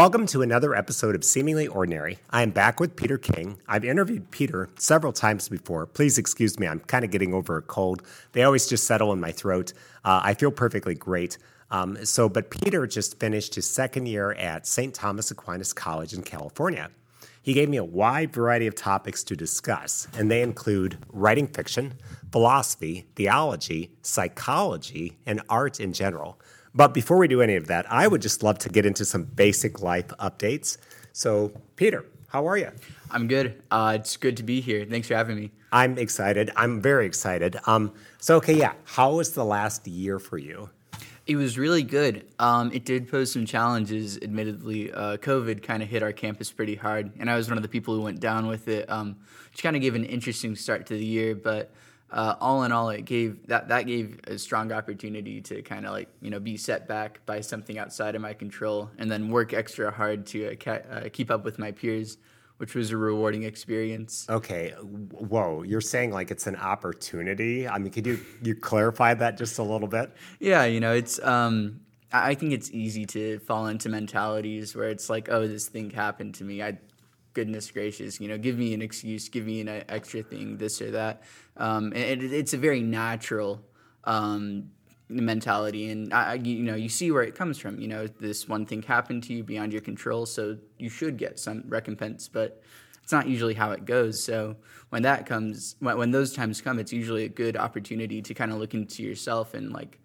Welcome to another episode of Seemingly Ordinary. I am back with Peter King. I've interviewed Peter several times before. Please excuse me, I'm kind of getting over a cold. They always just settle in my throat. Uh, I feel perfectly great. Um, so, but Peter just finished his second year at St. Thomas Aquinas College in California. He gave me a wide variety of topics to discuss, and they include writing fiction, philosophy, theology, psychology, and art in general. But before we do any of that, I would just love to get into some basic life updates. So, Peter, how are you? I'm good. Uh, it's good to be here. Thanks for having me. I'm excited. I'm very excited. Um, so, okay, yeah. How was the last year for you? It was really good. Um, it did pose some challenges, admittedly. Uh, COVID kind of hit our campus pretty hard, and I was one of the people who went down with it, um, which kind of gave an interesting start to the year. But uh, all in all, it gave that that gave a strong opportunity to kind of like you know be set back by something outside of my control, and then work extra hard to uh, ca- uh, keep up with my peers, which was a rewarding experience. Okay, whoa, you're saying like it's an opportunity. I mean, could you you clarify that just a little bit? Yeah, you know, it's um, I think it's easy to fall into mentalities where it's like, oh, this thing happened to me. I goodness gracious, you know, give me an excuse, give me an extra thing, this or that. Um, and it, it's a very natural um, mentality, and I, you know, you see where it comes from. You know, this one thing happened to you beyond your control, so you should get some recompense, but it's not usually how it goes. So when that comes, when, when those times come, it's usually a good opportunity to kind of look into yourself and like.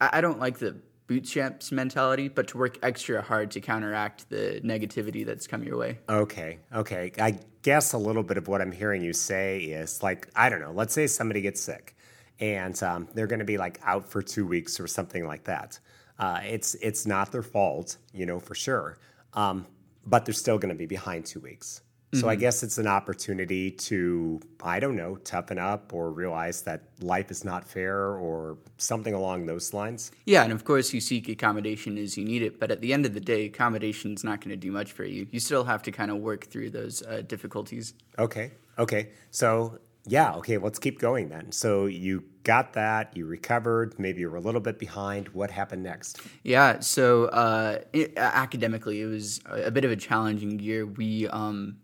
I, I don't like the bootstraps mentality, but to work extra hard to counteract the negativity that's come your way. Okay, okay. I guess a little bit of what I'm hearing you say is like, I don't know, let's say somebody gets sick and um, they're going to be like out for two weeks or something like that. Uh, it's it's not their fault, you know, for sure. Um, but they're still going to be behind two weeks. So mm-hmm. I guess it's an opportunity to, I don't know, toughen up or realize that life is not fair or something along those lines. Yeah, and of course you seek accommodation as you need it, but at the end of the day, accommodation is not going to do much for you. You still have to kind of work through those uh, difficulties. Okay, okay. So yeah, okay, let's keep going then. So you got that, you recovered, maybe you were a little bit behind. What happened next? Yeah, so uh, it, academically, it was a bit of a challenging year. We um,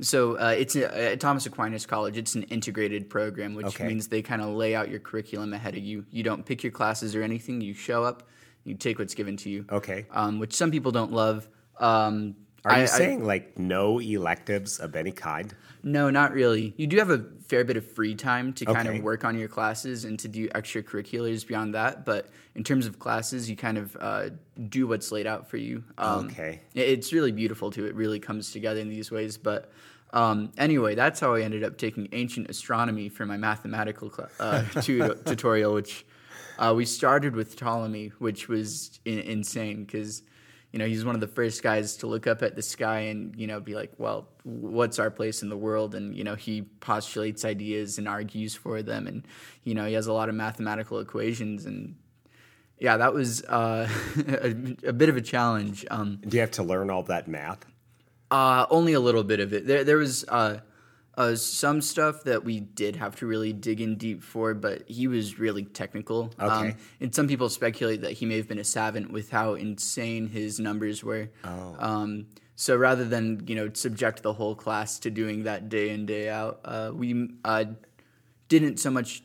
so uh, it's a, at Thomas Aquinas College. It's an integrated program, which okay. means they kind of lay out your curriculum ahead of you. You don't pick your classes or anything. You show up, you take what's given to you. Okay. Um, which some people don't love. Um, Are I, you saying I, like no electives of any kind? No, not really. You do have a fair bit of free time to kind of work on your classes and to do extracurriculars beyond that. But in terms of classes, you kind of uh, do what's laid out for you. Um, okay. It's really beautiful too. It really comes together in these ways. But um, anyway, that's how I ended up taking ancient astronomy for my mathematical cl- uh, tutorial, which uh, we started with Ptolemy, which was in- insane because you know he's one of the first guys to look up at the sky and you know be like, well, what's our place in the world? And you know he postulates ideas and argues for them, and you know he has a lot of mathematical equations and yeah, that was uh, a, a, bit of a challenge. Um, Do you have to learn all that math? Uh, only a little bit of it. There, there was uh, uh, some stuff that we did have to really dig in deep for, but he was really technical. Okay. Um, and some people speculate that he may have been a savant with how insane his numbers were. Oh. Um, so rather than you know subject the whole class to doing that day in day out, uh, we uh, didn't so much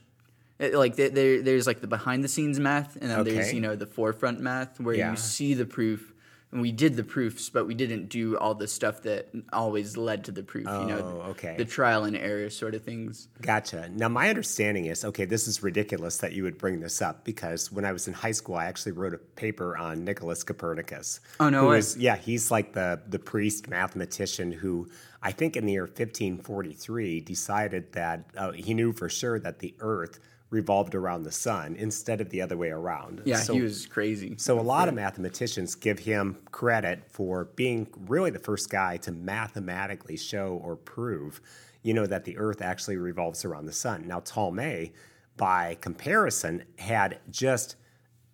uh, like there, there's like the behind the scenes math, and then okay. there's you know the forefront math where yeah. you see the proof and we did the proofs, but we didn't do all the stuff that always led to the proof. Oh, you know, oh, okay. The trial and error sort of things. Gotcha. Now, my understanding is okay. This is ridiculous that you would bring this up because when I was in high school, I actually wrote a paper on Nicholas Copernicus. Oh no way! Is, yeah, he's like the the priest mathematician who I think in the year 1543 decided that uh, he knew for sure that the Earth revolved around the sun instead of the other way around. Yeah, so, he was crazy. So a lot yeah. of mathematicians give him credit for being really the first guy to mathematically show or prove, you know, that the earth actually revolves around the sun. Now Ptolemy, by comparison, had just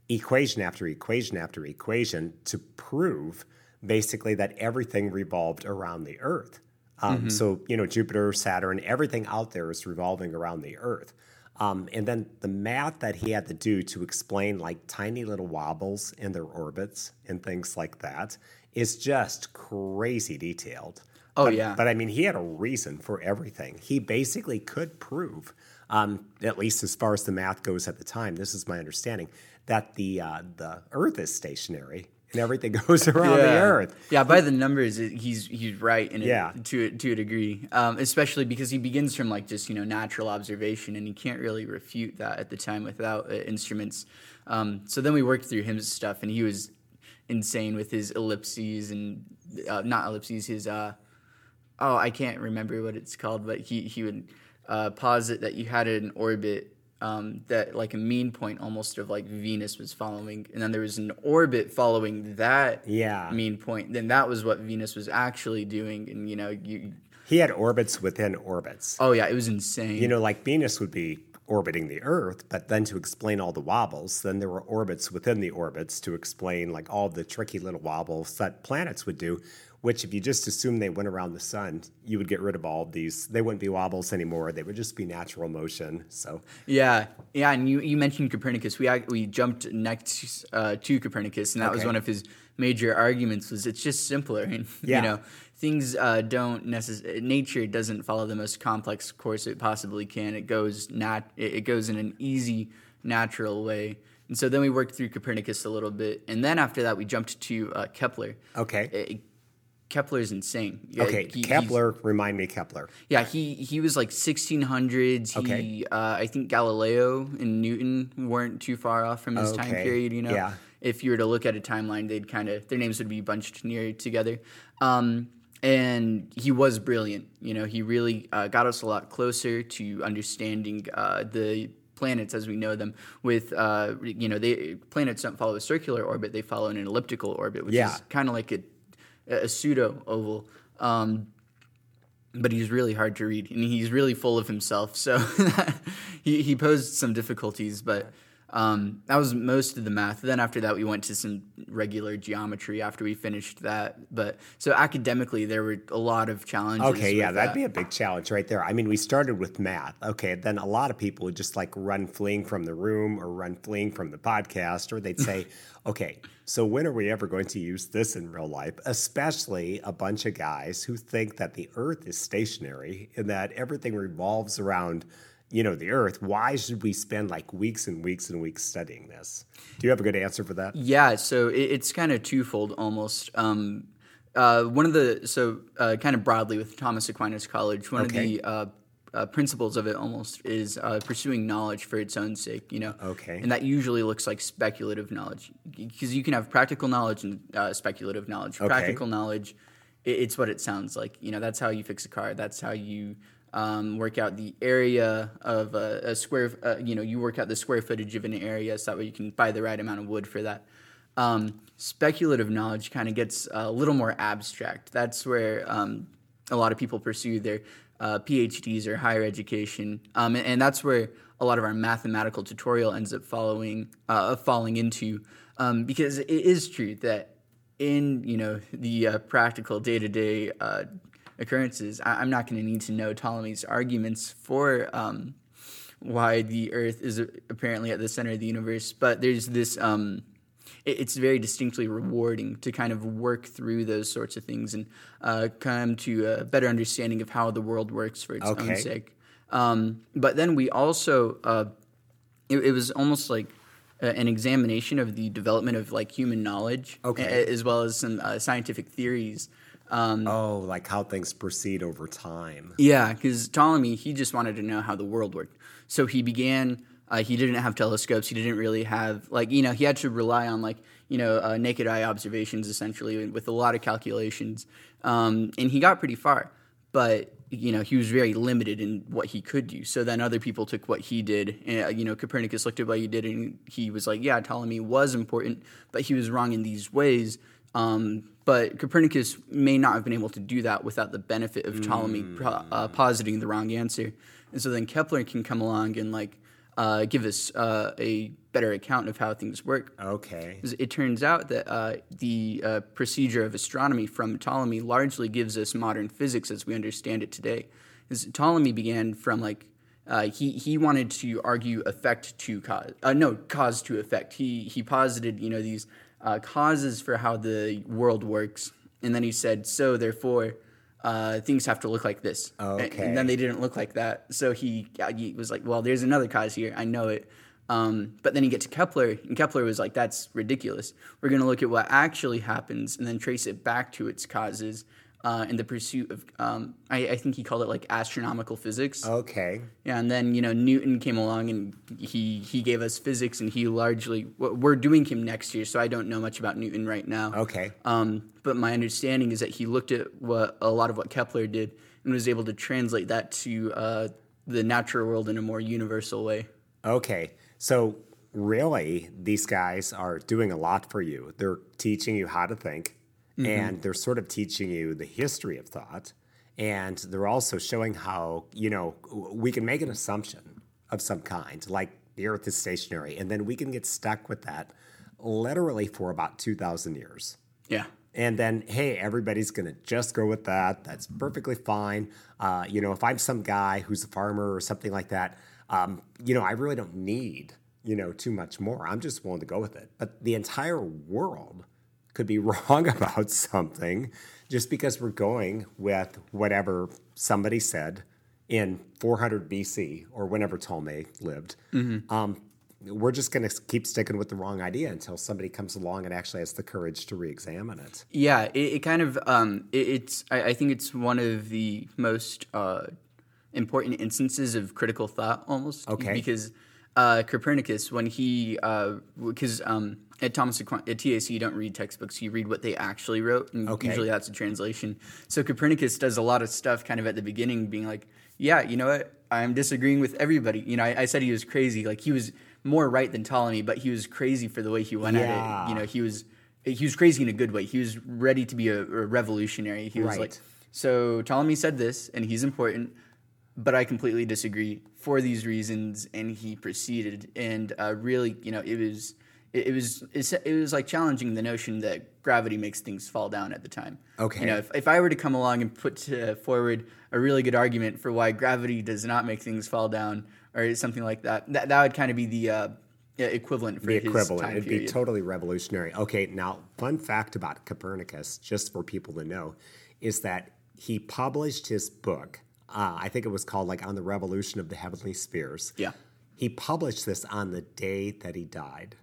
equation after equation after equation to prove basically that everything revolved around the earth. Um, mm-hmm. So, you know, Jupiter, Saturn, everything out there is revolving around the earth. Um, and then the math that he had to do to explain like tiny little wobbles in their orbits and things like that. is just crazy detailed. Oh, But- yeah. But I mean, he had a reason for everything. He basically could prove, um, at least as far as the math goes at the time, this is my understanding, that the uh, the Earth is stationary and everything goes around the Earth. Yeah, by the numbers, it, he's he's right in it, Yeah. to a- to a degree. Um, especially because he begins from like just you know natural observation, and he can't really refute that at the time without uh, instruments. Um, so then we worked through his stuff, and he was insane with his ellipses and uh, not ellipses, his uh, oh I can't remember what it's called, but he he would uh, posit that you had an orbit um, that like a mean point almost of like Venus was following, and then there was an orbit following that Yeah. mean point. Then that was what Venus was actually doing, and you know you He had orbits within orbits. oh yeah, it was insane. You know, like Venus would be orbiting the Earth, but then to explain all the wobbles, then there were orbits within the orbits to explain like all the tricky little wobbles that planets would do. Which, if you just assume they went around the sun, you would get rid of all of these. They wouldn't be wobbles anymore. They would just be natural motion. So, Yeah, yeah, and you, you mentioned Copernicus. We we jumped next uh, to Copernicus, and that was one of his major arguments. Was it's just simpler, and Yeah. you know things uh, don't necessarily. Nature doesn't follow the most complex course it possibly can. It goes nat. It it goes in an easy, natural way. And so then we worked through Copernicus a little bit, and then after that we jumped to uh, Kepler. okay. Uh, is insane. Yeah, Okay. he- Kepler, remind me, Kepler. yeah, he he was like 1600s. He, Okay. uh, I think Galileo and Newton weren't too far off from his time Okay, period. You know, yeah. if you were to look at a timeline, they'd kind of their names would be bunched near together. Um, and he was brilliant. You know, he really uh, got us a lot closer to understanding uh, the planets as we know them. With uh, you know, they planets don't follow a circular orbit; they follow an elliptical orbit, which Yeah. is kind of like a a pseudo oval. Um, but he's really hard to read and he's really full of himself. So he, he posed some difficulties, but um, that was most of the math. Then after that, we went to some regular geometry after we finished that. But so academically, there were a lot of challenges. Okay, yeah, that'd that. be a big challenge right there. I mean, we started with math. Okay, then a lot of people would just like run fleeing from the room or run fleeing from the podcast, or they'd say, okay, so when are we ever going to use this in real life? Especially a bunch of guys who think that the earth is stationary and that everything revolves around. You know, the earth. Why should we spend like weeks and weeks and weeks studying this? Do you have a good answer for that? Yeah, so it, it's kind of twofold almost. Um, uh, one of the so uh, kind of broadly with Thomas Aquinas College, one Okay. of the uh, uh, principles of it almost is uh, pursuing knowledge for its own sake. You know, Okay. and that usually looks like speculative knowledge because you can have practical knowledge and uh, speculative knowledge. Okay. Practical knowledge, i it's what it sounds like. You know, that's how you fix a car. That's how you um, work out the area of a, a square. Uh, you know, you work out the square footage of an area so that way you can buy the right amount of wood for that. Um, speculative knowledge kind of gets a little more abstract. That's where um, a lot of people pursue their uh, PhDs or higher education, um, and, and that's where a lot of our mathematical tutorial ends up following uh, falling into, um, because it is true that in you know the uh, practical day to day occurrences, I- I'm not going to need to know Ptolemy's arguments for. Um, why the Earth is apparently at the center of the universe, but there's this. It- it's very distinctly rewarding to kind of work through those sorts of things and uh, come to a better understanding of how the world works for its own sake. Um, but then we also, uh, it, it was almost like uh, an examination of the development of like human knowledge, Okay. a- as well as some uh, scientific theories. Um, Oh, like how things proceed over time. yeah, because Ptolemy, he just wanted to know how the world worked. So he began, uh, he didn't have telescopes. He didn't really have, like, you know, he had to rely on, like, you know, uh, naked eye observations essentially with a lot of calculations. Um, and he got pretty far. But, you know, he was very limited in what he could do. So then other people took what he did. And, uh, you know, Copernicus looked at what he did and he was like, yeah, Ptolemy was important, but he was wrong in these ways. Um, but Copernicus may not have been able to do that without the benefit of Ptolemy pro- uh, positing the wrong answer. And so then Kepler can come along and like uh, give us uh, a better account of how things work. Okay. It turns out that uh, the uh, procedure of astronomy from Ptolemy largely gives us modern physics as we understand it today. Ptolemy began from like uh, he he wanted to argue effect to cause uh, no cause to effect. He he posited you know these uh, causes for how the world works, and then he said, so therefore. Uh, things have to look like this. And- Okay. And then they didn't look like that. So he, he was like, well, there's another cause here. I know it. Um, but then you get to Kepler, and Kepler was like, that's ridiculous. We're going to look at what actually happens and then trace it back to its causes uh, in the pursuit of, um, I, I think he called it like astronomical physics. Okay. Yeah, and then you know Newton came along and he he gave us physics, and he largely we're doing him next year, so I don't know much about Newton right now. Okay. Um, but my understanding is that he looked at what a lot of what Kepler did and was able to translate that to uh, the natural world in a more universal way. Okay. So really, these guys are doing a lot for you. They're teaching you how to think, and they're sort of teaching you the history of thought. And they're also showing how, you know, we can make an assumption of some kind, like the earth is stationary, and then we can get stuck with that literally for about 2,000 years. Yeah. And then, hey, everybody's going to just go with that. That's perfectly fine. Uh, you know, if I'm some guy who's a farmer or something like that, um, you know, I really don't need, you know, too much more. I'm just willing to go with it. But the entire world could be wrong about something just because we're going with whatever somebody said in 400 BC or whenever Ptolemy lived. Um, we're just going to keep sticking with the wrong idea until somebody comes along and actually has the courage to re-examine it. Yeah, it, it kind of um, it, it's I, I think it's one of the most uh, important instances of critical thought almost. Okay. Because uh, Copernicus, when he because um, at Thomas Aquin- at TAC you don't read textbooks, you read what they actually wrote, and Okay. usually that's a translation. So Copernicus does a lot of stuff kind of at the beginning, being like, yeah, you know what, I'm disagreeing with everybody. You know, I, I said he was crazy, like he was more right than Ptolemy, but he was crazy for the way he went at it. You know, he was he was crazy in a good way. He was ready to be a, a revolutionary. He was Right. like, so Ptolemy said this, and he's important, but I completely disagree for these reasons. And he proceeded, and uh, really, you know, it was it, it was it was like challenging the notion that gravity makes things fall down at the time. Okay. you know, if, if I were to come along and put forward a really good argument for why gravity does not make things fall down, or something like that, that that would kind of be the uh, equivalent for the equivalent. It'd period. be totally revolutionary. Okay, now, fun fact about Copernicus, just for people to know, is that he published his book. Uh, I think it was called like On the Revolution of the Heavenly Spheres. Yeah. He published this on the day that he died.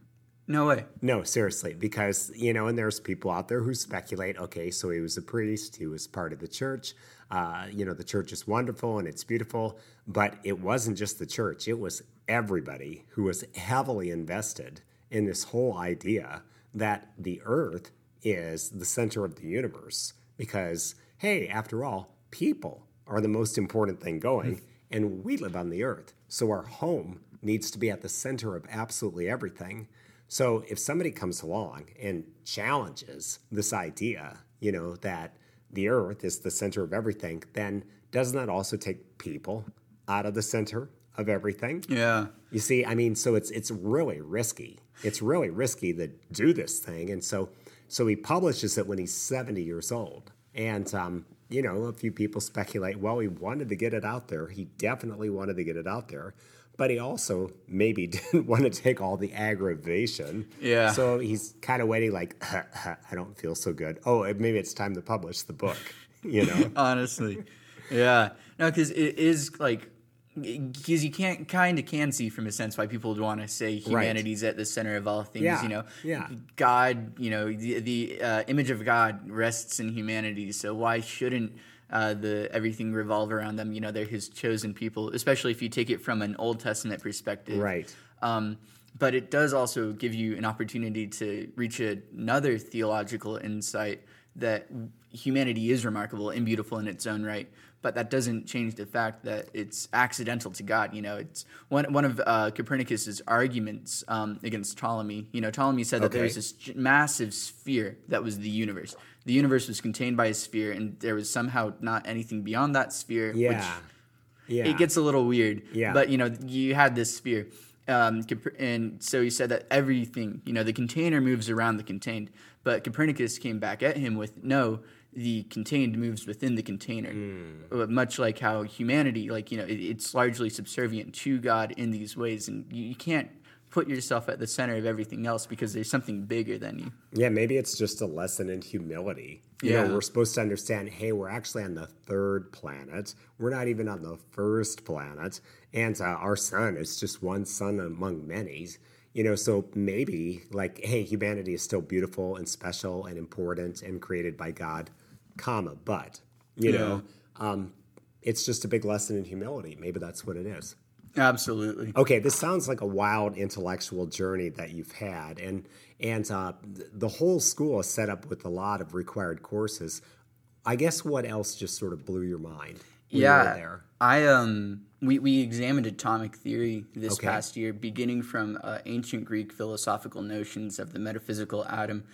No way. No, seriously, because you know, and there's people out there who speculate. Okay, so he was a priest, he was part of the church. Uh, you know, the church is wonderful and it's beautiful, but it wasn't just the church; it was everybody who was heavily invested in this whole idea that the Earth is the center of the universe. Because hey, after all, people are the most important thing going, and we live on the Earth, so our home needs to be at the center of absolutely everything. So if somebody comes along and challenges this idea, you know, that the earth is the center of everything, then doesn't that also take people out of the center of everything? Yeah. You see, I mean, so it's it's really risky. It's really risky to do this thing, and so so he publishes it when he's seventy years old, and um, you know, a few people speculate. Well, he wanted to get it out there. He definitely wanted to get it out there, but he also maybe didn't want to take all the aggravation. Yeah. So he's kind of waiting, like, I don't feel so good. Oh, maybe it's time to publish the book. You know. honestly yeah no because it is like because you can't kind of can see from a sense why people would want to say humanity's at the center of all things Yeah, you know yeah. god you know the, the uh, image of god rests in humanity so why shouldn't uh, the everything revolve around them you know they're his chosen people especially if you take it from an old testament perspective Right. um, but it does also give you an opportunity to reach another theological insight that humanity is remarkable and beautiful in its own right. But that doesn't change the fact that it's accidental to God. You know, it's one one of uh, Copernicus's arguments um, against Ptolemy. You know, Ptolemy said that there was this massive sphere that was the universe. The universe was contained by a sphere, and there was somehow not anything beyond that sphere. Which Yeah. Yeah. it gets a little weird. Yeah. But you know, you had this sphere, um, and so he said that everything, you know, the container moves around the contained. But Copernicus came back at him with no. The contained moves within the container, Uh, much like how humanity, like you know, it, it's largely subservient to God in these ways, and you, you can't put yourself at the center of everything else because there's something bigger than you. Yeah, maybe it's just a lesson in humility. You Yeah. know, we're supposed to understand, hey, we're actually on the third planet. We're not even on the first planet. And uh, our sun is just one sun among many. You know, so maybe like, hey, humanity is still beautiful and special and important and created by God, comma, but, you Yeah. know, um, it's just a big lesson in humility. Maybe that's what it is. Absolutely. Okay, this sounds like a wild intellectual journey that you've had, and and uh, the whole school is set up with a lot of required courses. I guess what else just sort of blew your mind? when you were yeah, there. I um we we examined atomic theory this Okay. past year, beginning from uh, ancient Greek philosophical notions of the metaphysical atom,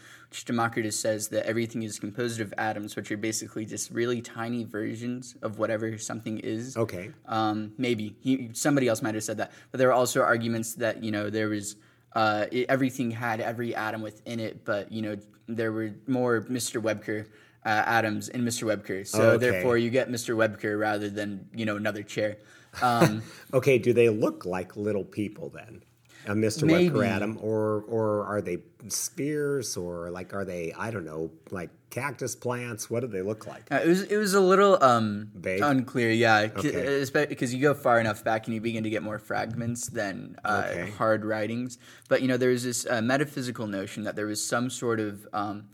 Democritus says that everything is composed of atoms, which are basically just really tiny versions of whatever something is. Okay, Um, maybe he, somebody else might have said that, but there are also arguments that you know there was uh, it, everything had every atom within it, but you know there were more Mr. Webker uh, atoms in Mr. Webker, so Okay. therefore you get Mr. Webker rather than you know another chair. Um, okay. Do they look like little people then? A Mr. Maybe. Webker Atom, or or are they spears, or like are they I don't know, like cactus plants? What do they look like? Uh, it was it was a little um, Vague? unclear, yeah, Okay. because you go far enough back and you begin to get more fragments than uh, Okay. hard writings. But you know, there was this uh, metaphysical notion that there was some sort of um,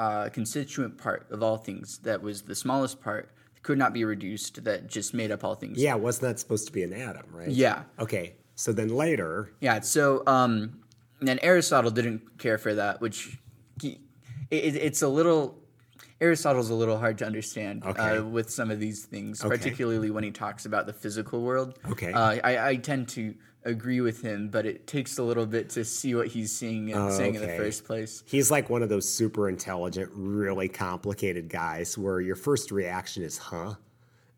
uh, constituent part of all things that was the smallest part that could not be reduced that just made up all things. Yeah, wasn't that supposed to be an atom, right? Yeah. Okay, so then later, Yeah. So, um, and Aristotle didn't care for that, which he, it, it's a little. Aristotle's a little hard to understand Okay. uh, with some of these things, Okay. particularly when he talks about the physical world. Okay. Uh, I, I tend to agree with him, but it takes a little bit to see what he's seeing and saying in the first place. He's like one of those super intelligent, really complicated guys where your first reaction is, huh?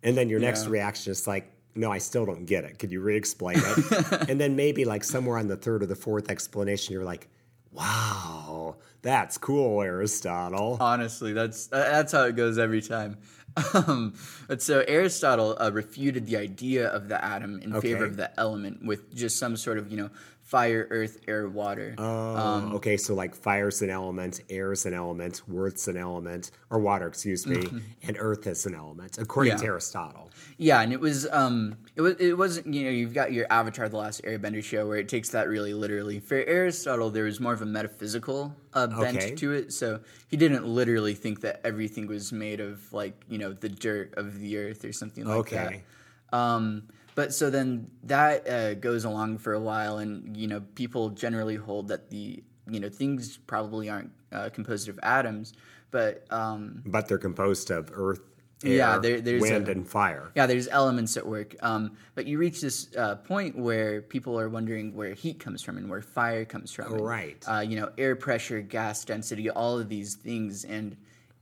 And then your next Yeah. reaction is like, no, I still don't get it. Could you re explain it? and then maybe like somewhere on the third or the fourth explanation, you're like, wow, that's cool, Aristotle. Honestly, that's that's how it goes every time. Um, but so Aristotle uh, refuted the idea of the atom in favor of the element with just some sort of you know fire, earth, air, water. Oh, okay, so like fire's an element, air's an element, earth's an element, or water, excuse me, and earth is an element, according Mm-hmm. Yeah. to Aristotle. Yeah, and it was um it was it wasn't you know you've got your Avatar: The Last Airbender show where it takes that really literally. For Aristotle, there was more of a metaphysical uh, bent Okay. to it, so he didn't literally think that everything was made of like you know the dirt of the earth or something like Okay. that. Um, but so then that uh, goes along for a while, and you know people generally hold that the you know things probably aren't uh, composed of atoms, but um, But they're composed of earth, air, Yeah, there- there's wind, a- and fire. yeah, there's elements at work. Um, but you reach this uh, point where people are wondering where heat comes from and where fire comes from. and, Right. Uh, you know, air pressure, gas density, all of these things, and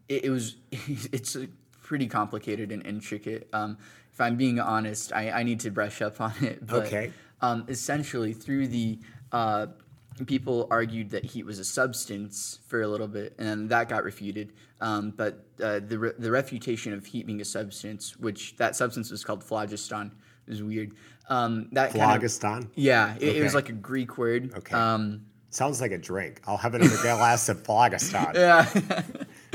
it, it was it's pretty complicated and intricate. Um, I'm being honest, I, I need to brush up on it. But, Okay. Um, essentially, through the uh, people argued that heat was a substance for a little bit, and that got refuted. Um, but uh, the re- the refutation of heat being a substance, which that substance was called phlogiston, is weird. Um, that kind of- Phlogiston? yeah, it, it was like a Greek word. Okay. Um, Sounds like a drink. I'll have another glass of phlogiston. yeah,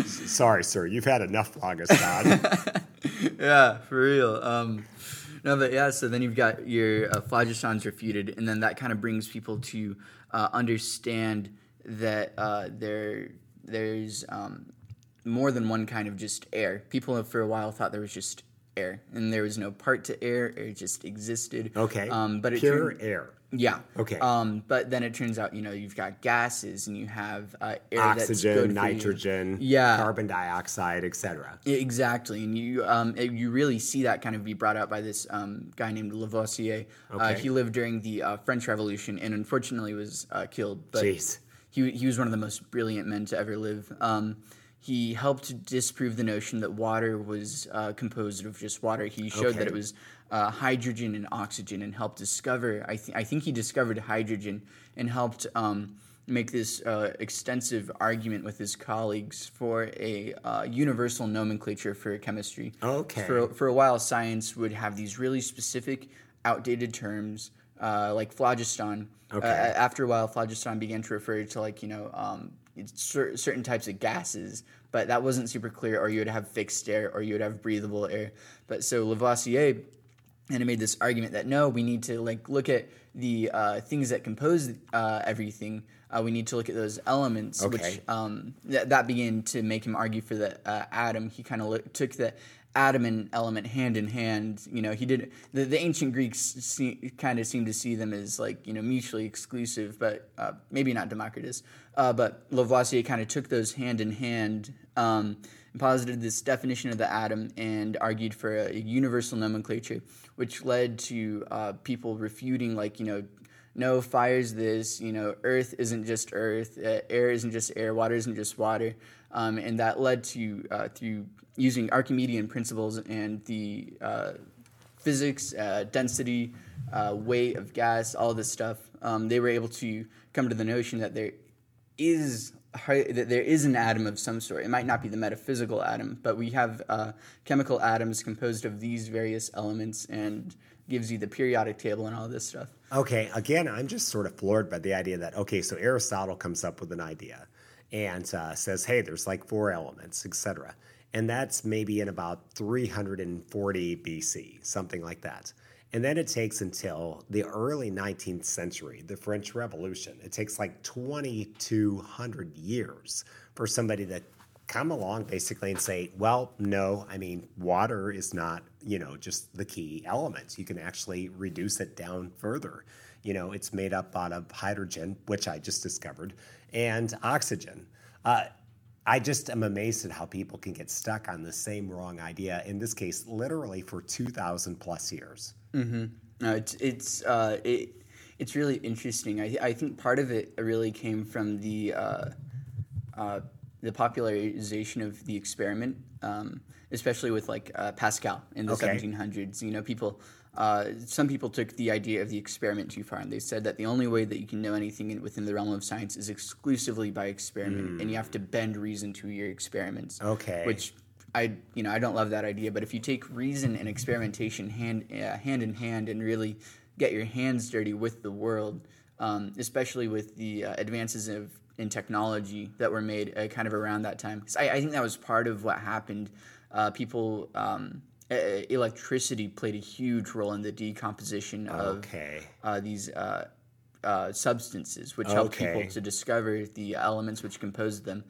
Sorry, sir. You've had enough phlogiston. yeah, for real. Um, no, but yeah. So then you've got your uh, phlogistons refuted, and then that kind of brings people to uh, understand that uh, there there's um, more than one kind of just air. People have for a while thought there was just air, and there was no part to air. Air just existed. Okay. Um, but it Pure turned- air. Yeah. Okay. Um, but then it turns out, you know, you've got gases and you have uh, air Oxygen, nitrogen, Yeah. carbon dioxide, etc. Exactly, and you um, you really see that kind of be brought out by this um, guy named Lavoisier. Uh, Okay. he lived during the uh, French Revolution and unfortunately was uh, killed. But Jeez. he he was one of the most brilliant men to ever live. Um, he helped disprove the notion that water was uh, composed of just water. He showed that it was uh, hydrogen and oxygen, and helped discover. I th- I think he discovered hydrogen and helped. Um, make this uh, extensive argument with his colleagues for a uh, universal nomenclature for chemistry. Okay. For, for a while, science would have these really specific, outdated terms uh, like phlogiston. Okay. Uh, after a while, phlogiston began to refer to like you know um, it's cer- certain types of gases, but that wasn't super clear. Or you would have fixed air, or you would have breathable air. But so Lavoisier and it made this argument that no, we need to like look at the uh, things that compose uh, everything. Uh, we need to look at those elements, Okay. which um, th- that began to make him argue for the uh, atom. He kind of lo- took the atom and element hand in hand. You know, he did the, the ancient Greeks see, kind of seemed to see them as like you know mutually exclusive, but uh, maybe not Democritus. Uh, but Lavoisier kind of took those hand in hand. Um, and posited this definition of the atom and argued for a, universal nomenclature, which led to uh, people refuting, like, you know, no, fire's this, you know, earth isn't just earth, uh, air isn't just air, water isn't just water. Um, and that led to, uh, through using Archimedean principles and the uh, physics, uh, density, uh, weight of gas, all this stuff, um, they were able to come to the notion that there is that there is an atom of some sort. It might not be the metaphysical atom, but we have uh, chemical atoms composed of these various elements and gives you the periodic table and all this stuff. Okay, again, I'm just sort of floored by the idea that, okay, so Aristotle comes up with an idea and uh, says, hey, there's like four elements, etc. And that's maybe in about 340 BC, something like that. And then it takes until the early 19th century, the French Revolution. It takes like 2,200 years for somebody to come along basically and say, well, no, I mean, water is not, you know, just the key element. You can actually reduce it down further. You know, it's made up out of hydrogen, which I just discovered, and oxygen. Uh, I just am amazed at how people can get stuck on the same wrong idea, in this case, literally for 2,000 plus years. No, it's it's uh, it, it's really interesting. I I think part of it really came from the uh, uh, the popularization of the experiment, um, especially with like uh, Pascal in the Okay. 1700s. You know, people. Uh, some people took the idea of the experiment too far, and they said that the only way that you can know anything within the realm of science is exclusively by experiment, and you have to bend reason to your experiments. Okay. Which I you know I don't love that idea, but if you take reason and experimentation hand uh, hand in hand and really get your hands dirty with the world, um, especially with the uh, advances of in technology that were made uh, kind of around that time, 'Cause I, I think that was part of what happened. Uh, people. Um, electricity played a huge role in the decomposition of Okay. uh, these uh, uh, substances, which helped Okay. people to discover the elements which composed them.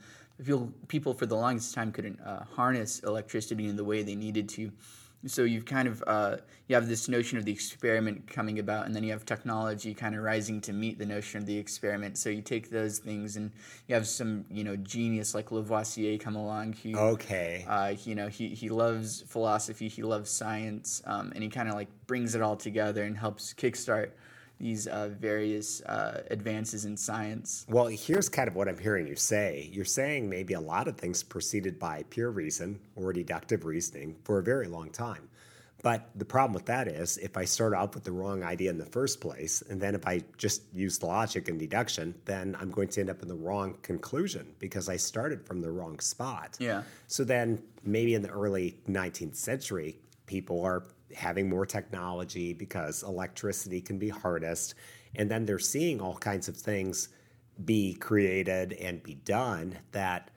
People, people for the longest time couldn't uh, harness electricity in the way they needed to. So you've kind of uh, you have this notion of the experiment coming about, and then you have technology kind of rising to meet the notion of the experiment. So you take those things, and you have some you know genius like Lavoisier come along who Okay. uh, you know, he, he loves philosophy, he loves science, um, and he kind of like brings it all together and helps kickstart these uh, various uh, advances in science. Well, here's kind of what I'm hearing you say. You're saying maybe a lot of things proceeded by pure reason or deductive reasoning for a very long time. But the problem with that is if I start off with the wrong idea in the first place, and then if I just use logic and deduction, then I'm going to end up in the wrong conclusion because I started from the wrong spot. Yeah. So then maybe in the early 19th century, people are having more technology because electricity can be harnessed. And then they're seeing all kinds of things be created and be done that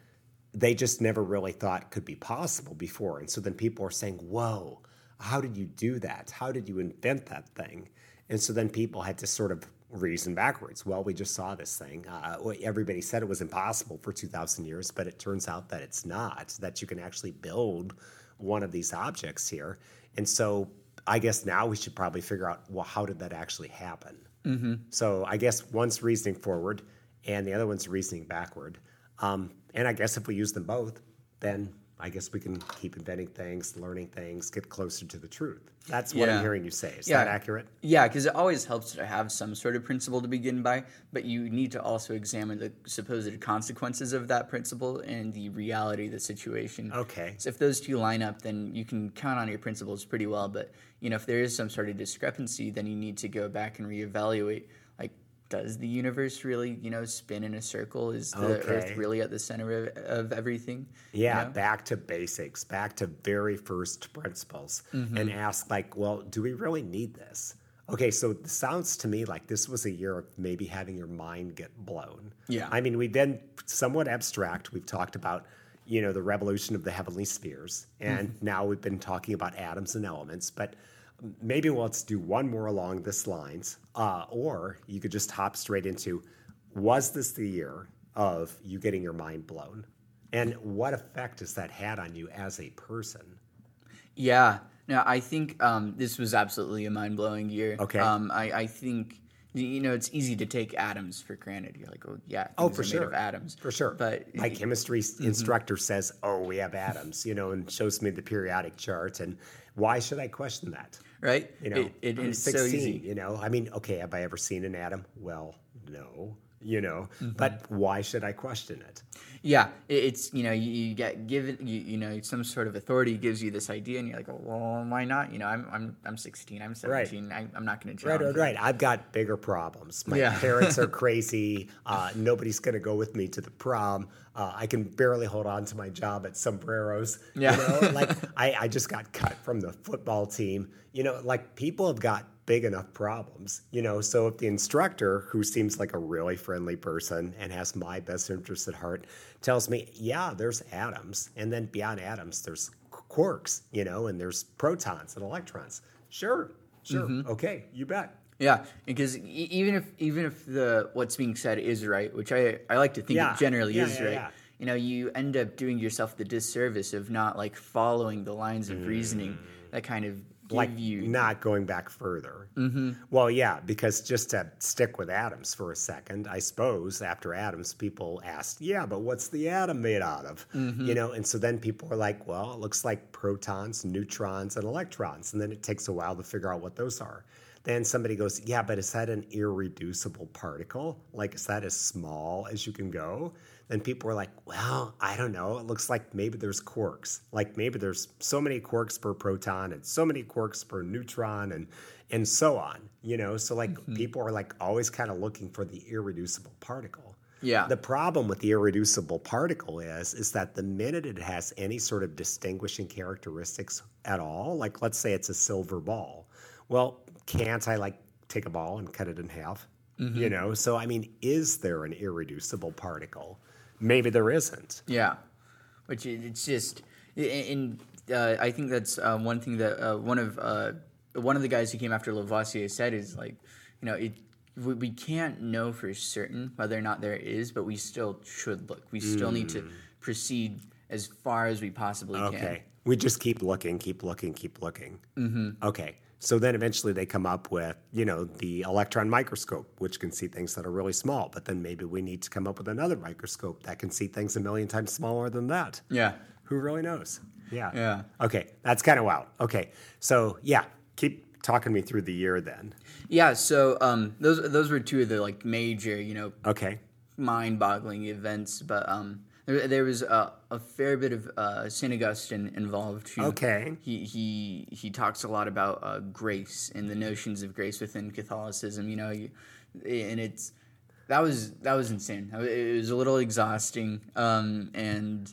they just never really thought could be possible before. And so then people are saying, whoa, how did you do that? How did you invent that thing? And so then people had to sort of reason backwards. Well, we just saw this thing. Uh, everybody said it was impossible for 2,000 years, but it turns out that it's not, that you can actually build one of these objects here. And so I guess now we should probably figure out, well, how did that actually happen? Mm-hmm. So I guess one's reasoning forward and the other one's reasoning backward. Um, and I guess if we use them both, then I guess we can keep inventing things, learning things, get closer to the truth. That's what I'm hearing you say. Is Yeah. that accurate? Yeah, because it always helps to have some sort of principle to begin by, but you need to also examine the supposed consequences of that principle and the reality of the situation. Okay. So if those two line up, then you can count on your principles pretty well. But you know, if there is some sort of discrepancy, then you need to go back and reevaluate. Does the universe really, you know, spin in a circle? Is the Okay. Earth really at the center of, of everything? Yeah, You know? back to basics, back to very first principles, mm-hmm. and ask like, well, do we really need this? Okay, so it sounds to me like this was a year of maybe having your mind get blown. Yeah. I mean, we've been somewhat abstract. We've talked about, you know, the revolution of the heavenly spheres, and mm-hmm. now we've been talking about atoms and elements. But maybe let's do one more along this lines, uh, or you could just hop straight into, was this the year of you getting your mind blown, and what effect has that had on you as a person? Yeah. No, I think um, this was absolutely a mind blowing year. Okay. Um, I, I think you know it's easy to take atoms for granted. You're like, oh yeah, Oh, for sure. of atoms For sure. But my chemistry Mm-hmm. instructor says, "Oh, we have atoms," you know, and shows me the periodic chart. And why should I question that? right, You know, it, it I'm so 16, easy. You know, I mean, okay, have I ever seen an atom? Well, no. You know, Mm-hmm. but why should I question it? Yeah, it's you know you, you get given you, you know some sort of authority gives you this idea, and you're like, well, why not? You know, I'm I'm I'm 16, I'm 17, I, I'm not going to Right, right, right. I've got bigger problems. My Yeah. parents are crazy. Uh, nobody's going to go with me to the prom. Uh, I can barely hold on to my job at Sombreros. Yeah. You know, like I, I just got cut from the football team. You know, like people have got big enough problems. You know, so if the instructor, who seems like a really friendly person and has my best interest at heart, tells me, yeah, there's atoms, and then beyond atoms, there's quarks. You know, and there's protons and electrons. Sure, sure, Mm-hmm. okay, you bet. Yeah, because even if even if the what's being said is right, which I I like to think Yeah, it generally yeah, is yeah, right, you know, you end up doing yourself the disservice of not like following the lines of reasoning that kind of Mm. Like you. not going back further. Mm-hmm. Well, yeah, because just to stick with atoms for a second, I suppose after atoms, people asked, "Yeah, but what's the atom made out of?" Mm-hmm. You know, and so then people are like, "Well, it looks like protons, neutrons, and electrons," and then it takes a while to figure out what those are. Then somebody goes, "Yeah, but is that an irreducible particle? Like, is that as small as you can go?" Then people were like, "Well, I don't know. It looks like maybe there's quarks. Like maybe there's so many quarks per proton and so many quarks per neutron, and and so on. You know, so like mm-hmm. people are like always kind of looking for the irreducible particle." Yeah. The problem with the irreducible particle is is that the minute it has any sort of distinguishing characteristics at all, like let's say it's a silver ball, well, can't I like take a ball and cut it in half? You mm-hmm. know, so I mean, is there an irreducible particle? Maybe there isn't. Yeah, which it's just, and uh, I think that's uh, one thing that uh, one of uh, one of the guys who came after Lavoisier said is like, you know, it we, we can't know for certain whether or not there is, but we still should look. We still need to proceed as far as we possibly can. Okay. We just keep looking, keep looking, keep looking. Mm-hmm. Okay. So then eventually they come up with, you know, the electron microscope, which can see things that are really small. But then maybe we need to come up with another microscope that can see things a million times smaller than that. Yeah. Who really knows? Yeah. Yeah. Okay. That's kind of wild. Okay. So yeah, keep talking me through the year then. Yeah. So um, those those were two of the like major, you know, Okay. mind-boggling events, but um, there, there was a, a fair bit of uh, Saint Augustine involved. Who, Okay. He he he talks a lot about uh, grace and the notions of grace within Catholicism. You know, you, and it's that was that was insane. It was a little exhausting, um, and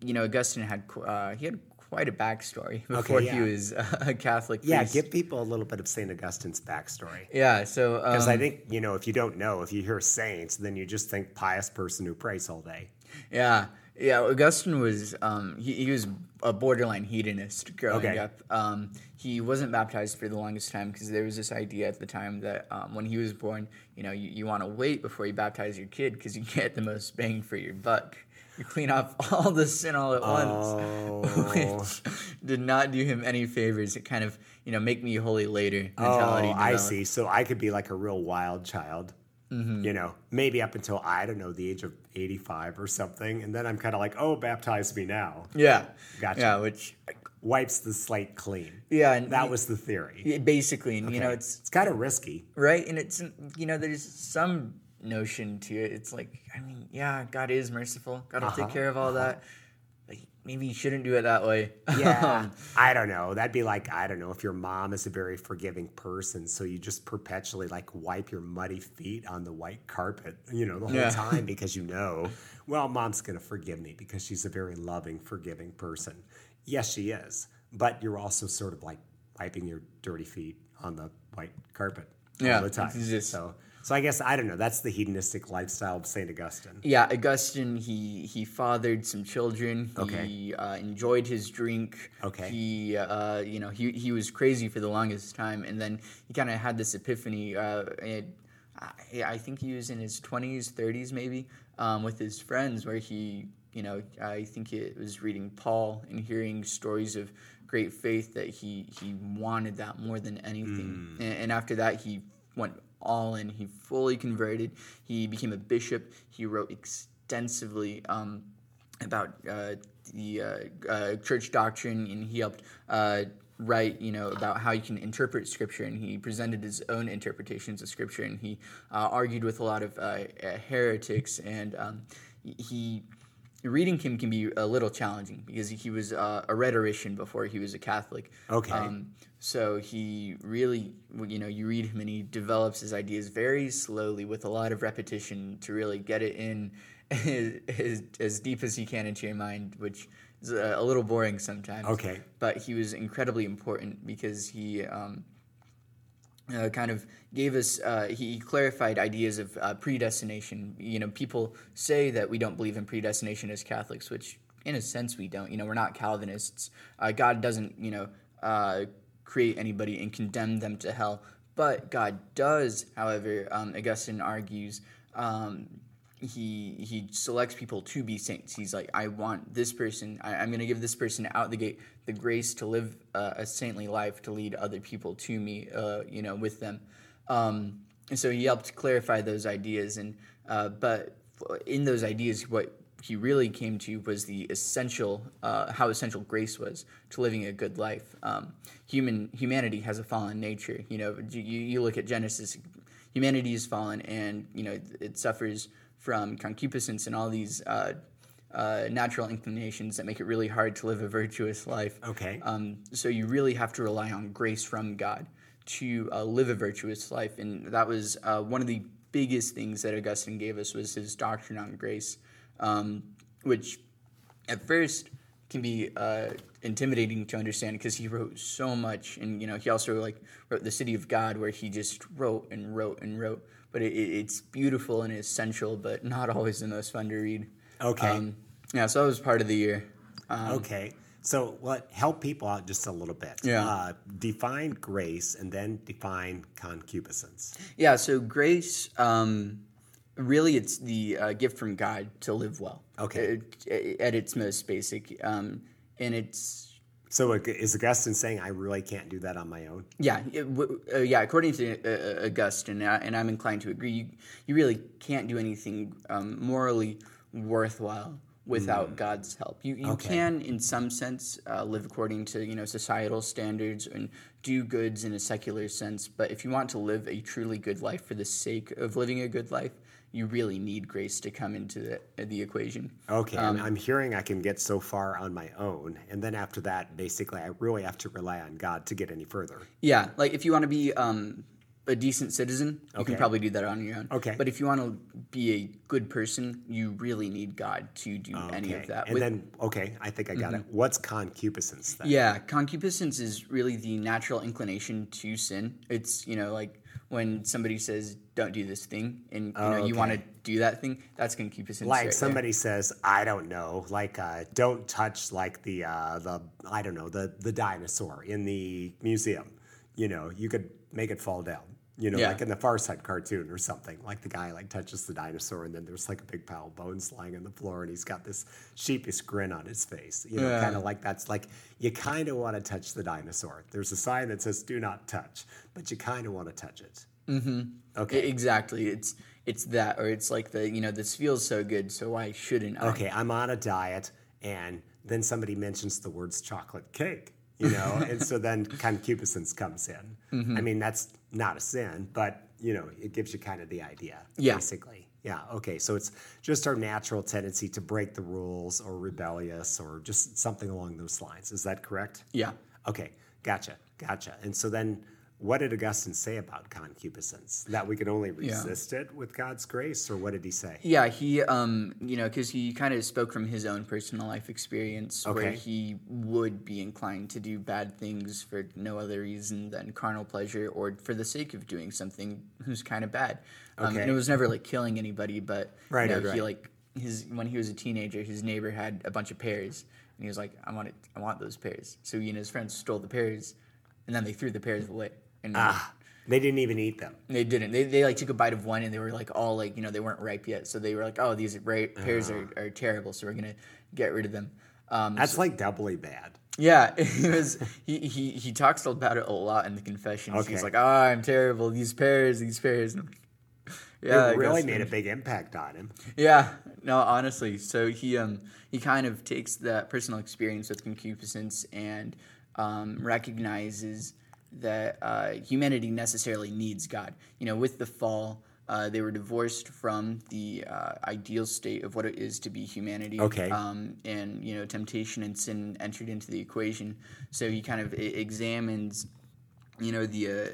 you know, Augustine had uh, he had quite a backstory before yeah. he was a Catholic. Yeah. priest. Give people a little bit of St. Augustine's backstory. yeah. So um, Because I think, you know, if you don't know, if you hear saints, then you just think pious person who prays all day. Yeah, yeah. Augustine was um, he, he was a borderline hedonist growing Okay. up. Um, he wasn't baptized for the longest time because there was this idea at the time that um, when he was born, you know, you, you want to wait before you baptize your kid because you get the most bang for your buck. You clean off all the sin all at once, which did not do him any favors. It kind of you know make me holy later mentality. Oh, I see. So I could be like a real wild child, Mm-hmm. you know, maybe up until I don't know the age of eighty-five or something, and then I'm kind of like, oh, baptize me now. Yeah, Gotcha. Yeah, which Wipes the slate clean. yeah, and That was the theory. basically, and you know, it's it's kind of risky. right and it's you know there's some notion to it it's like i mean yeah god is merciful god will Uh-huh, take care of all that but maybe you shouldn't do it that way Yeah, um, I don't know. That'd be like I don't know if your mom is a very forgiving person, so you just perpetually like wipe your muddy feet on the white carpet, you know, the whole Yeah. time because you know, well, mom's gonna forgive me because she's a very loving, forgiving person. Yes, she is, but you're also sort of like wiping your dirty feet on the white carpet Yeah, all the time. just- so, so I guess I don't know. That's the hedonistic lifestyle of Saint Augustine. Yeah, Augustine. He he fathered some children. He Okay. uh, enjoyed his drink. Okay. He uh, you know he he was crazy for the longest time, and then he kind of had this epiphany. Uh, it, I, I think he was in his twenties, thirties, maybe, um, with his friends, where he you know I think it was reading Paul and hearing stories of great faith that he he wanted that more than anything. And, and after that, he went all in. He fully converted. He became a bishop. He wrote extensively um, about uh, the uh, uh, church doctrine, and he helped uh, write, you know, about how you can interpret Scripture. And he presented his own interpretations of Scripture, and he uh, argued with a lot of uh, heretics. And um, he reading him can be a little challenging because he was uh, a rhetorician before he was a Catholic. Okay. Um, so he really, you know, you read him and he develops his ideas very slowly with a lot of repetition to really get it in as, as deep as he can into your mind, which is a, a little boring sometimes. Okay. But he was incredibly important because he. Um, uh, kind of gave us uh, he clarified ideas of uh, predestination. You know people say that we don't believe in predestination as catholics which in a sense we don't. You know we're not calvinists. Uh, god doesn't you know uh, create anybody and condemn them to hell. But god does however um, augustine argues um, he he selects people to be saints. He's like, I want this person. I, I'm going to give this person out the gate the grace to live uh, a saintly life, to lead other people to me. Uh, you know, with them. Um, and so he helped clarify those ideas. And uh, but in those ideas, what he really came to was the essential, uh, how essential grace was to living a good life. Um, human humanity has a fallen nature. You know, you, you look at Genesis, humanity is fallen, and you know it suffers from concupiscence and all these uh, uh, natural inclinations that make it really hard to live a virtuous life. Okay. Um, so you really have to rely on grace from God to uh, live a virtuous life, and that was uh, one of the biggest things that Augustine gave us was his doctrine on grace, um, which at first can be uh, intimidating to understand because he wrote so much, and you know he also like wrote the City of God, where he just wrote and wrote and wrote. But it, it- it's beautiful and essential, but not always the most fun to read. Okay. Um, yeah, so that was part of the year. Um, Okay. So, what help people out just a little bit? Yeah. Uh, define grace and then define concupiscence. Yeah, so grace, um, really, it's the uh, gift from God to live well. Okay. It- at its most basic, um, and it's So, is Augustine saying I really can't do that on my own? yeah, uh, yeah. According to uh, Augustine, uh, and I'm inclined to agree, you, you really can't do anything um, morally worthwhile without God's help. You you Okay. can, in some sense, uh, live according to you know societal standards and do goods in a secular sense. But if you want to live a truly good life for the sake of living a good life, you really need grace to come into the, the equation. Okay, Um, I'm, hearing I can get so far on my own, and then after that, basically, I really have to rely on God to get any further. Yeah, like if you want to be um, a decent citizen, you Okay. can probably do that on your own. Okay. But if you want to be a good person, you really need God to do any of that. and With- then okay, I think I got it. What's concupiscence then? yeah, concupiscence is really the natural inclination to sin. It's you know like when somebody says don't do this thing, and you know you want to do that thing. That's concupiscence. Like right there. somebody says, I don't know, like uh, don't touch like the uh, the I don't know the the dinosaur in the museum. You know, you could make it fall down. You know, Yeah. like in the Far Side cartoon or something. Like the guy like touches the dinosaur, and then there's like a big pile of bones lying on the floor, and he's got this sheepish grin on his face. You know, Yeah. kind of like that's like you kind of want to touch the dinosaur. There's a sign that says "Do not touch," but you kind of want to touch it. Mm-hmm. Okay. Exactly. It's it's that, or it's like the you know this feels so good, so why shouldn't I? okay, I'm on a diet, and then somebody mentions the words chocolate cake, you know, and so then concupiscence comes in. Mm-hmm. I mean, that's not a sin, but you know, it gives you kind of the idea, Yeah. basically. Yeah. Okay. So it's just our natural tendency to break the rules, or rebellious, or just something along those lines. Is that correct? Yeah. Okay, gotcha, gotcha. And so then, what did Augustine say about concupiscence? That we can only resist it with God's grace, or what did he say? Yeah, he, um, you know, because he kind of spoke from his own personal life experience, where he would be inclined to do bad things for no other reason than carnal pleasure or for the sake of doing something who's kind of bad. Um, Okay. And it was never like killing anybody, but you Right, know, right, he like his when he was a teenager, his neighbor had a bunch of pears, and he was like, "I want it, I want those pears." So he and his friends stole the pears, and then they threw the pears away. And Ah, they didn't even eat them. they didn't. They, they like took a bite of one and they were like all like you know they weren't ripe yet, so they were like, oh these are ra- pears are, are terrible, so we're gonna get rid of them. Um, That's like doubly bad. yeah, it was. He, he he talks about it a lot in the confessions. Okay. He's like, oh I'm terrible. These pears, these pears. And yeah, it really made a big impact on him. Yeah, no, honestly. So he um he kind of takes that personal experience with concupiscence and um, recognizes that uh, humanity necessarily needs God. You know, with the fall, uh, they were divorced from the uh, ideal state of what it is to be humanity. Okay. Um, and you know, temptation and sin entered into the equation. So he kind of examines you know the uh, uh,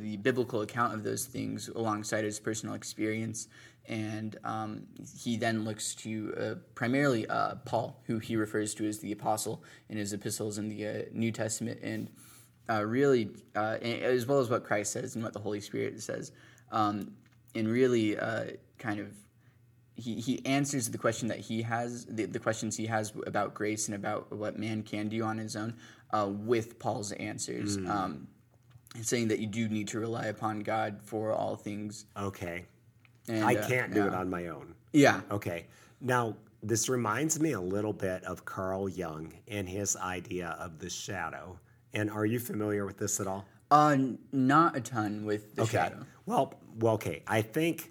the biblical account of those things alongside his personal experience, and um, he then looks to uh, primarily uh, Paul, who he refers to as the apostle in his epistles in the uh, New Testament, and uh, really uh, as well as what Christ says and what the Holy Spirit says, um, and really uh, kind of he, he answers the question that he has the, the questions he has about grace and about what man can do on his own uh, with paul's answers um, saying that you do need to rely upon god for all things Okay. and, I uh, can't do it on my own. yeah Okay. Now, this reminds me a little bit of Carl Jung and his idea of the shadow. And are you familiar with this at all? uh, not a ton with the shadow Well, well, okay. I think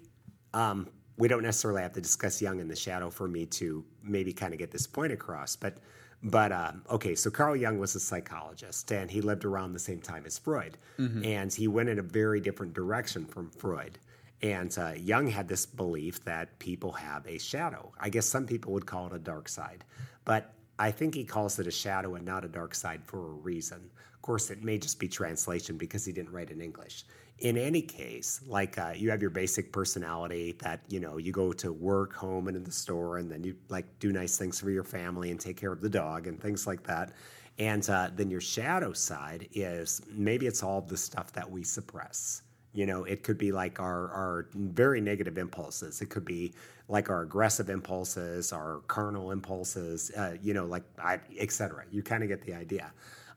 um, we don't necessarily have to discuss Jung and the Shadow for me to maybe kind of get this point across. But, but um, okay. So Carl Jung was a psychologist, and he lived around the same time as Freud, and he went in a very different direction from Freud. And uh, Jung had this belief that people have a shadow. I guess some people would call it a dark side, but I think he calls it a shadow and not a dark side for a reason. Of course, it may just be translation because he didn't write in English. In any case, like uh, you have your basic personality that you know you go to work, home, and in the store, and then you like do nice things for your family and take care of the dog and things like that. And uh, then your shadow side is maybe it's all the stuff that we suppress. You know, it could be like our, our very negative impulses. It could be like our aggressive impulses, our carnal impulses, uh, you know, like, I, et cetera. You kind of get the idea.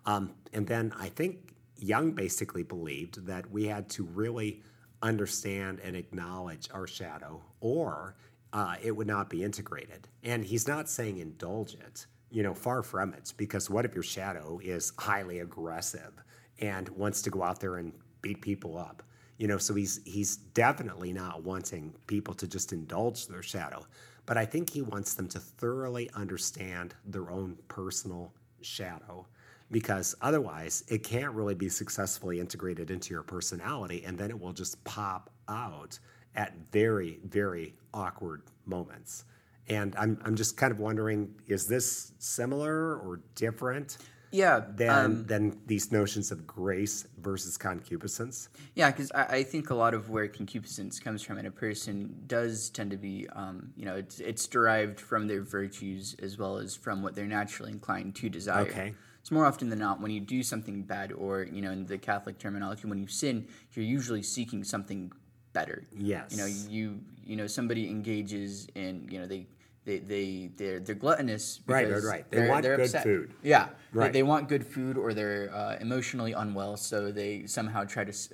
Um, and then I think Jung basically believed that we had to really understand and acknowledge our shadow, or uh, it would not be integrated. And he's not saying indulge it, you know, far from it, because what if your shadow is highly aggressive and wants to go out there and beat people up? You know, so he's he's definitely not wanting people to just indulge their shadow, but I think he wants them to thoroughly understand their own personal shadow because otherwise it can't really be successfully integrated into your personality and then it will just pop out at very very awkward moments. And i'm, I'm just kind of wondering is this similar or different yeah than, um, than these notions of grace versus concupiscence Yeah, because I, I think a lot of where concupiscence comes from in a person does tend to be, um, you know, it's, it's derived from their virtues as well as from what they're naturally inclined to desire. Okay. So more often than not, when you do something bad, or you know, in the Catholic terminology, when you sin, you're usually seeking something better. Yes. You know, you you know, somebody engages in, you know, they. They, they, they're, they're gluttonous. Right, right, right. They they're- want they're good upset. food. Yeah, they- Right. they want good food or they're uh, emotionally unwell, so they somehow try to s-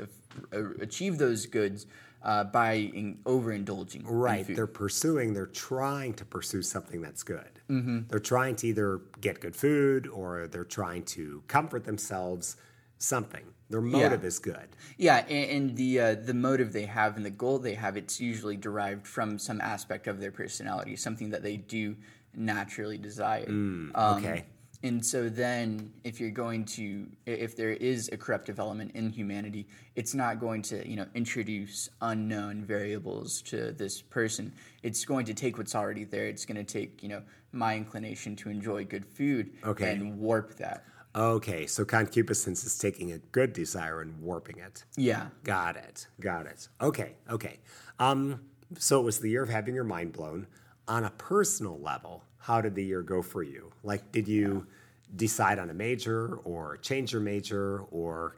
uh, achieve those goods uh, by in, overindulging. in Right. They're pursuing, they're trying to pursue something that's good. Mm-hmm. They're trying to either get good food or they're trying to comfort themselves, something. Their motive is good. Yeah, and, and the uh, the motive they have and the goal they have, it's usually derived from some aspect of their personality, something that they do naturally desire. Um, okay. And so then, if you're going to, if there is a corruptive element in humanity, it's not going to, you know, introduce unknown variables to this person. It's going to take what's already there. It's going to take, you know, my inclination to enjoy good food Okay. and warp that. Okay, so concupiscence is taking a good desire and warping it. Yeah. Got it. Got it. Okay. Okay. Um, so it was the year of having your mind blown. On a personal level, how did the year go for you? Like, did you decide on a major or change your major or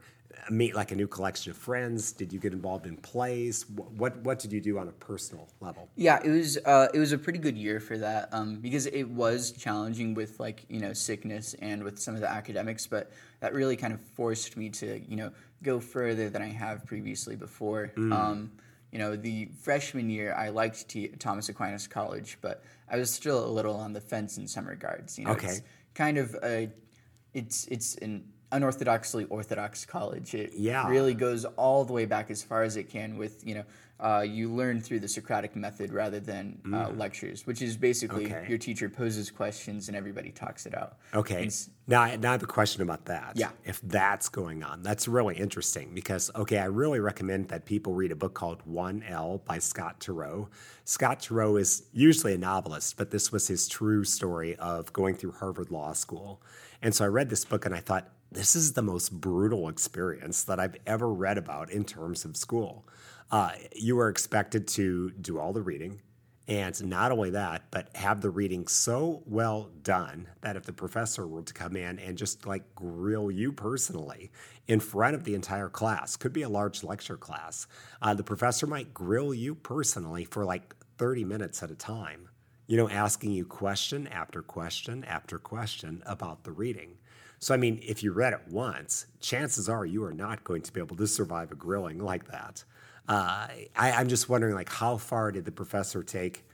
meet like a new collection of friends? Did you get involved in plays? Wh- What What did you do on a personal level? Yeah, it was uh, it was a pretty good year for that um, because it was challenging with like you know sickness and with some of the academics, but that really kind of forced me to you know go further than I have previously before. Um, you know, the freshman year I liked T- Thomas Aquinas College, but I was still a little on the fence in some regards. You know, Okay. it's kind of a it's it's an unorthodoxly orthodox college. It Yeah. really goes all the way back as far as it can with you know uh, you learn through the Socratic method rather than uh, lectures, which is basically Mm. Okay. your teacher poses questions and everybody talks it out. Okay. It's- Now, I- now I have a question about that. Yeah. If that's going on, that's really interesting because, okay, I really recommend that people read a book called 1L by Scott Turow. Scott Turow is usually a novelist, but this was his true story of going through Harvard Law School. And so I read this book and I thought, this is the most brutal experience that I've ever read about in terms of school. Uh, you are expected to do all the reading, and not only that, but have the reading so well done that if the professor were to come in and just like grill you personally in front of the entire class, could be a large lecture class, uh, the professor might grill you personally for like 30 minutes at a time, you know, asking you question after question after question about the reading. So, I mean, if you read it once, chances are you are not going to be able to survive a grilling like that. Uh, I, I'm just wondering, like, how far did the professor take?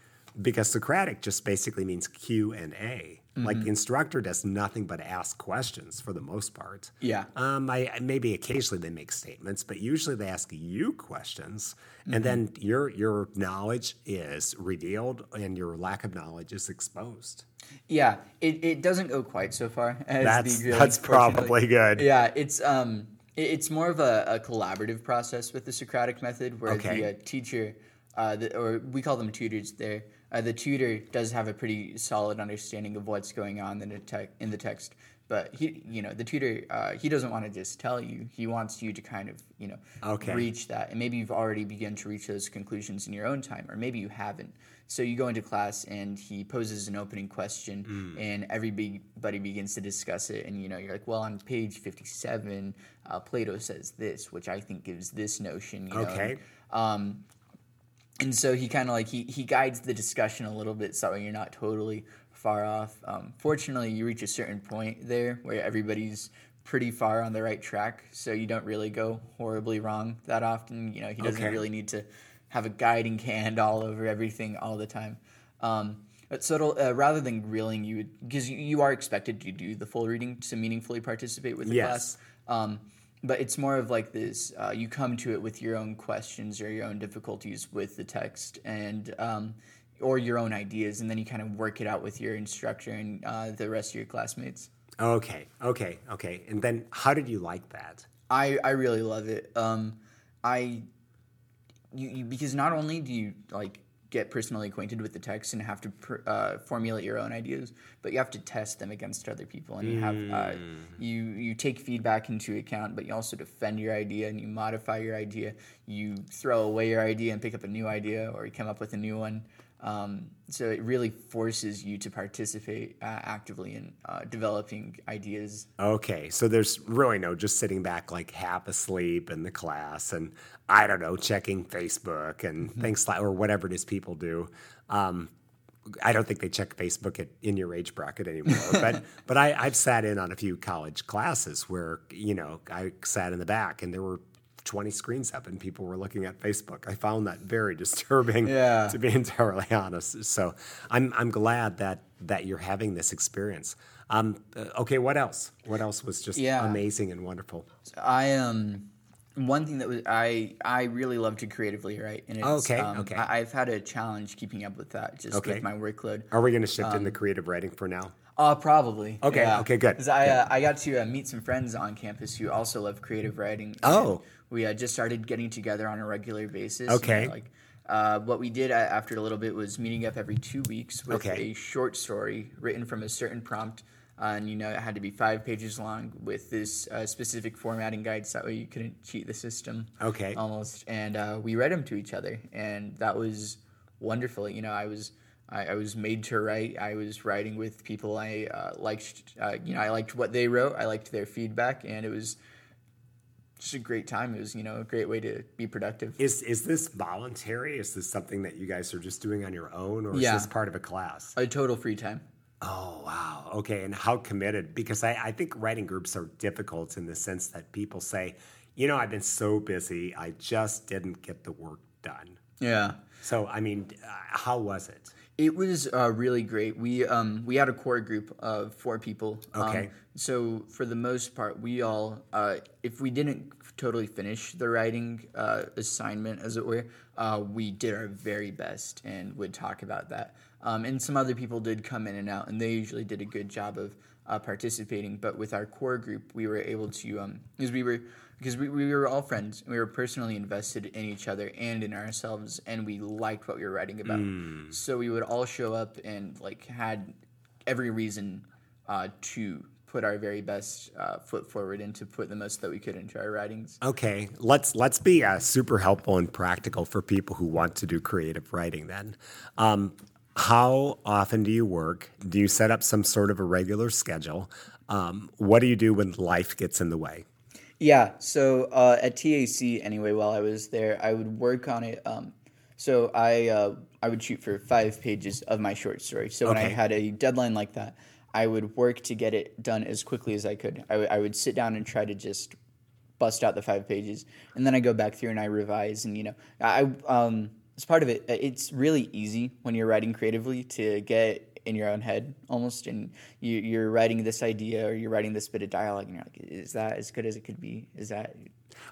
Because Socratic just basically means Q and A. Like the instructor does nothing but ask questions for the most part. Yeah. Um, I maybe occasionally they make statements, but usually they ask you questions, and then your your knowledge is revealed and your lack of knowledge is exposed. Yeah, it, it doesn't go quite so far as That's- that's probably good. Yeah, it's um it- it's more of a, a collaborative process with the Socratic method, where Okay. the uh, teacher, uh, the, or we call them tutors there. Uh, the tutor does have a pretty solid understanding of what's going on in the, te- in the text, but he, you know, the tutor, uh, he doesn't want to just tell you. He wants you to kind of, you know, Okay. reach that, and maybe you've already begun to reach those conclusions in your own time, or maybe you haven't. So you go into class, and he poses an opening question, Hmm. and everybody begins to discuss it, and you know, you're like, well, on page fifty-seven, uh, Plato says this, which I think gives this notion. You know, Okay. um, and so he kind of like he, he guides the discussion a little bit so you're not totally far off um, fortunately you reach a certain point there where everybody's pretty far on the right track so you don't really go horribly wrong that often you know he doesn't Okay. really need to have a guiding hand all over everything all the time um, but so uh, rather than grilling you because you, you are expected to do the full reading to meaningfully participate with the Yes. class um, but it's more of like this uh, you come to it with your own questions or your own difficulties with the text and um, or your own ideas and then you kind of work it out with your instructor and uh, the rest of your classmates Okay, okay, okay. And then how did you like that? i, I really love it um, i you, you because not only do you like get personally acquainted with the text and have to pr- uh, formulate your own ideas but you have to test them against other people and you have uh, you you take feedback into account but you also defend your idea and you modify your idea. You throw away your idea and pick up a new idea or you come up with a new one um, so it really forces you to participate uh, actively in uh, developing ideas Okay, so there's really no just sitting back like half asleep in the class and I don't know, checking Facebook and things like or whatever it is people do. Um, I don't think they check Facebook at, in your age bracket anymore, but but I, I've sat in on a few college classes where you know I sat in the back and there were 20 screens up and people were looking at Facebook. I found that very disturbing, Yeah. to be entirely honest. So I'm I'm glad that that you're having this experience. Um, uh, okay, what else? What else was just Yeah. amazing and wonderful? I um one thing that was I I really love to creatively write and it's, Okay, um, okay. I, I've had a challenge keeping up with that just Okay. with my workload. Are we going to shift into creative writing for now? Uh, probably. Okay, yeah. okay, good, 'Cause I uh, I got to uh, meet some friends on campus who also love creative writing. and Oh. we uh, just started getting together on a regular basis. Okay. Like. Uh, what we did uh, after a little bit was meeting up every two weeks with Okay. a short story written from a certain prompt Uh, and you know it had to be five pages long with this uh, specific formatting guide, so that way you couldn't cheat the system. Okay. Almost, and uh, we read them to each other, and that was wonderful. You know, I was I, I was made to write. I was writing with people I uh, liked. Uh, you know, I liked what they wrote. I liked their feedback, and it was just a great time. It was you know a great way to be productive. Is is this voluntary? Is this something that you guys are just doing on your own, or Yeah. is this part of a class? A total free time. Oh wow. Okay, and how committed? Because I, I think writing groups are difficult in the sense that people say, you know, I've been so busy, I just didn't get the work done. Yeah. So I mean, uh, how was it? It was uh, really great. We um, we had a core group of four people. Um, Okay. so for the most part, we all, uh, if we didn't totally finish the writing uh, assignment, as it were, uh, we did our very best and would talk about that. Um, and some other people did come in and out, and they usually did a good job of uh, participating. But with our core group, we were able to, um, because we were because we, we were all friends. We were personally invested in each other and in ourselves, and we liked what we were writing about. So we would all show up and like had every reason uh, to put our very best uh, foot forward and to put the most that we could into our writings. Okay, let's let's be uh, super helpful and practical for people who want to do creative writing. Then, um, how often do you work? Do you set up some sort of a regular schedule? Um, what do you do when life gets in the way? Yeah. So uh, at TAC, anyway, while I was there, I would work on it. Um, so I uh, I would shoot for five pages of my short story. So when I had a deadline like that, I would work to get it done as quickly as I could. I would- would sit down and try to just bust out the five pages, and then I go back through and I revise. And you know, I um, as part of it, it's really easy when you're writing creatively to get in your own head almost, and you, you're writing this idea or you're writing this bit of dialogue, and you're like, is that as good as it could be? Is that?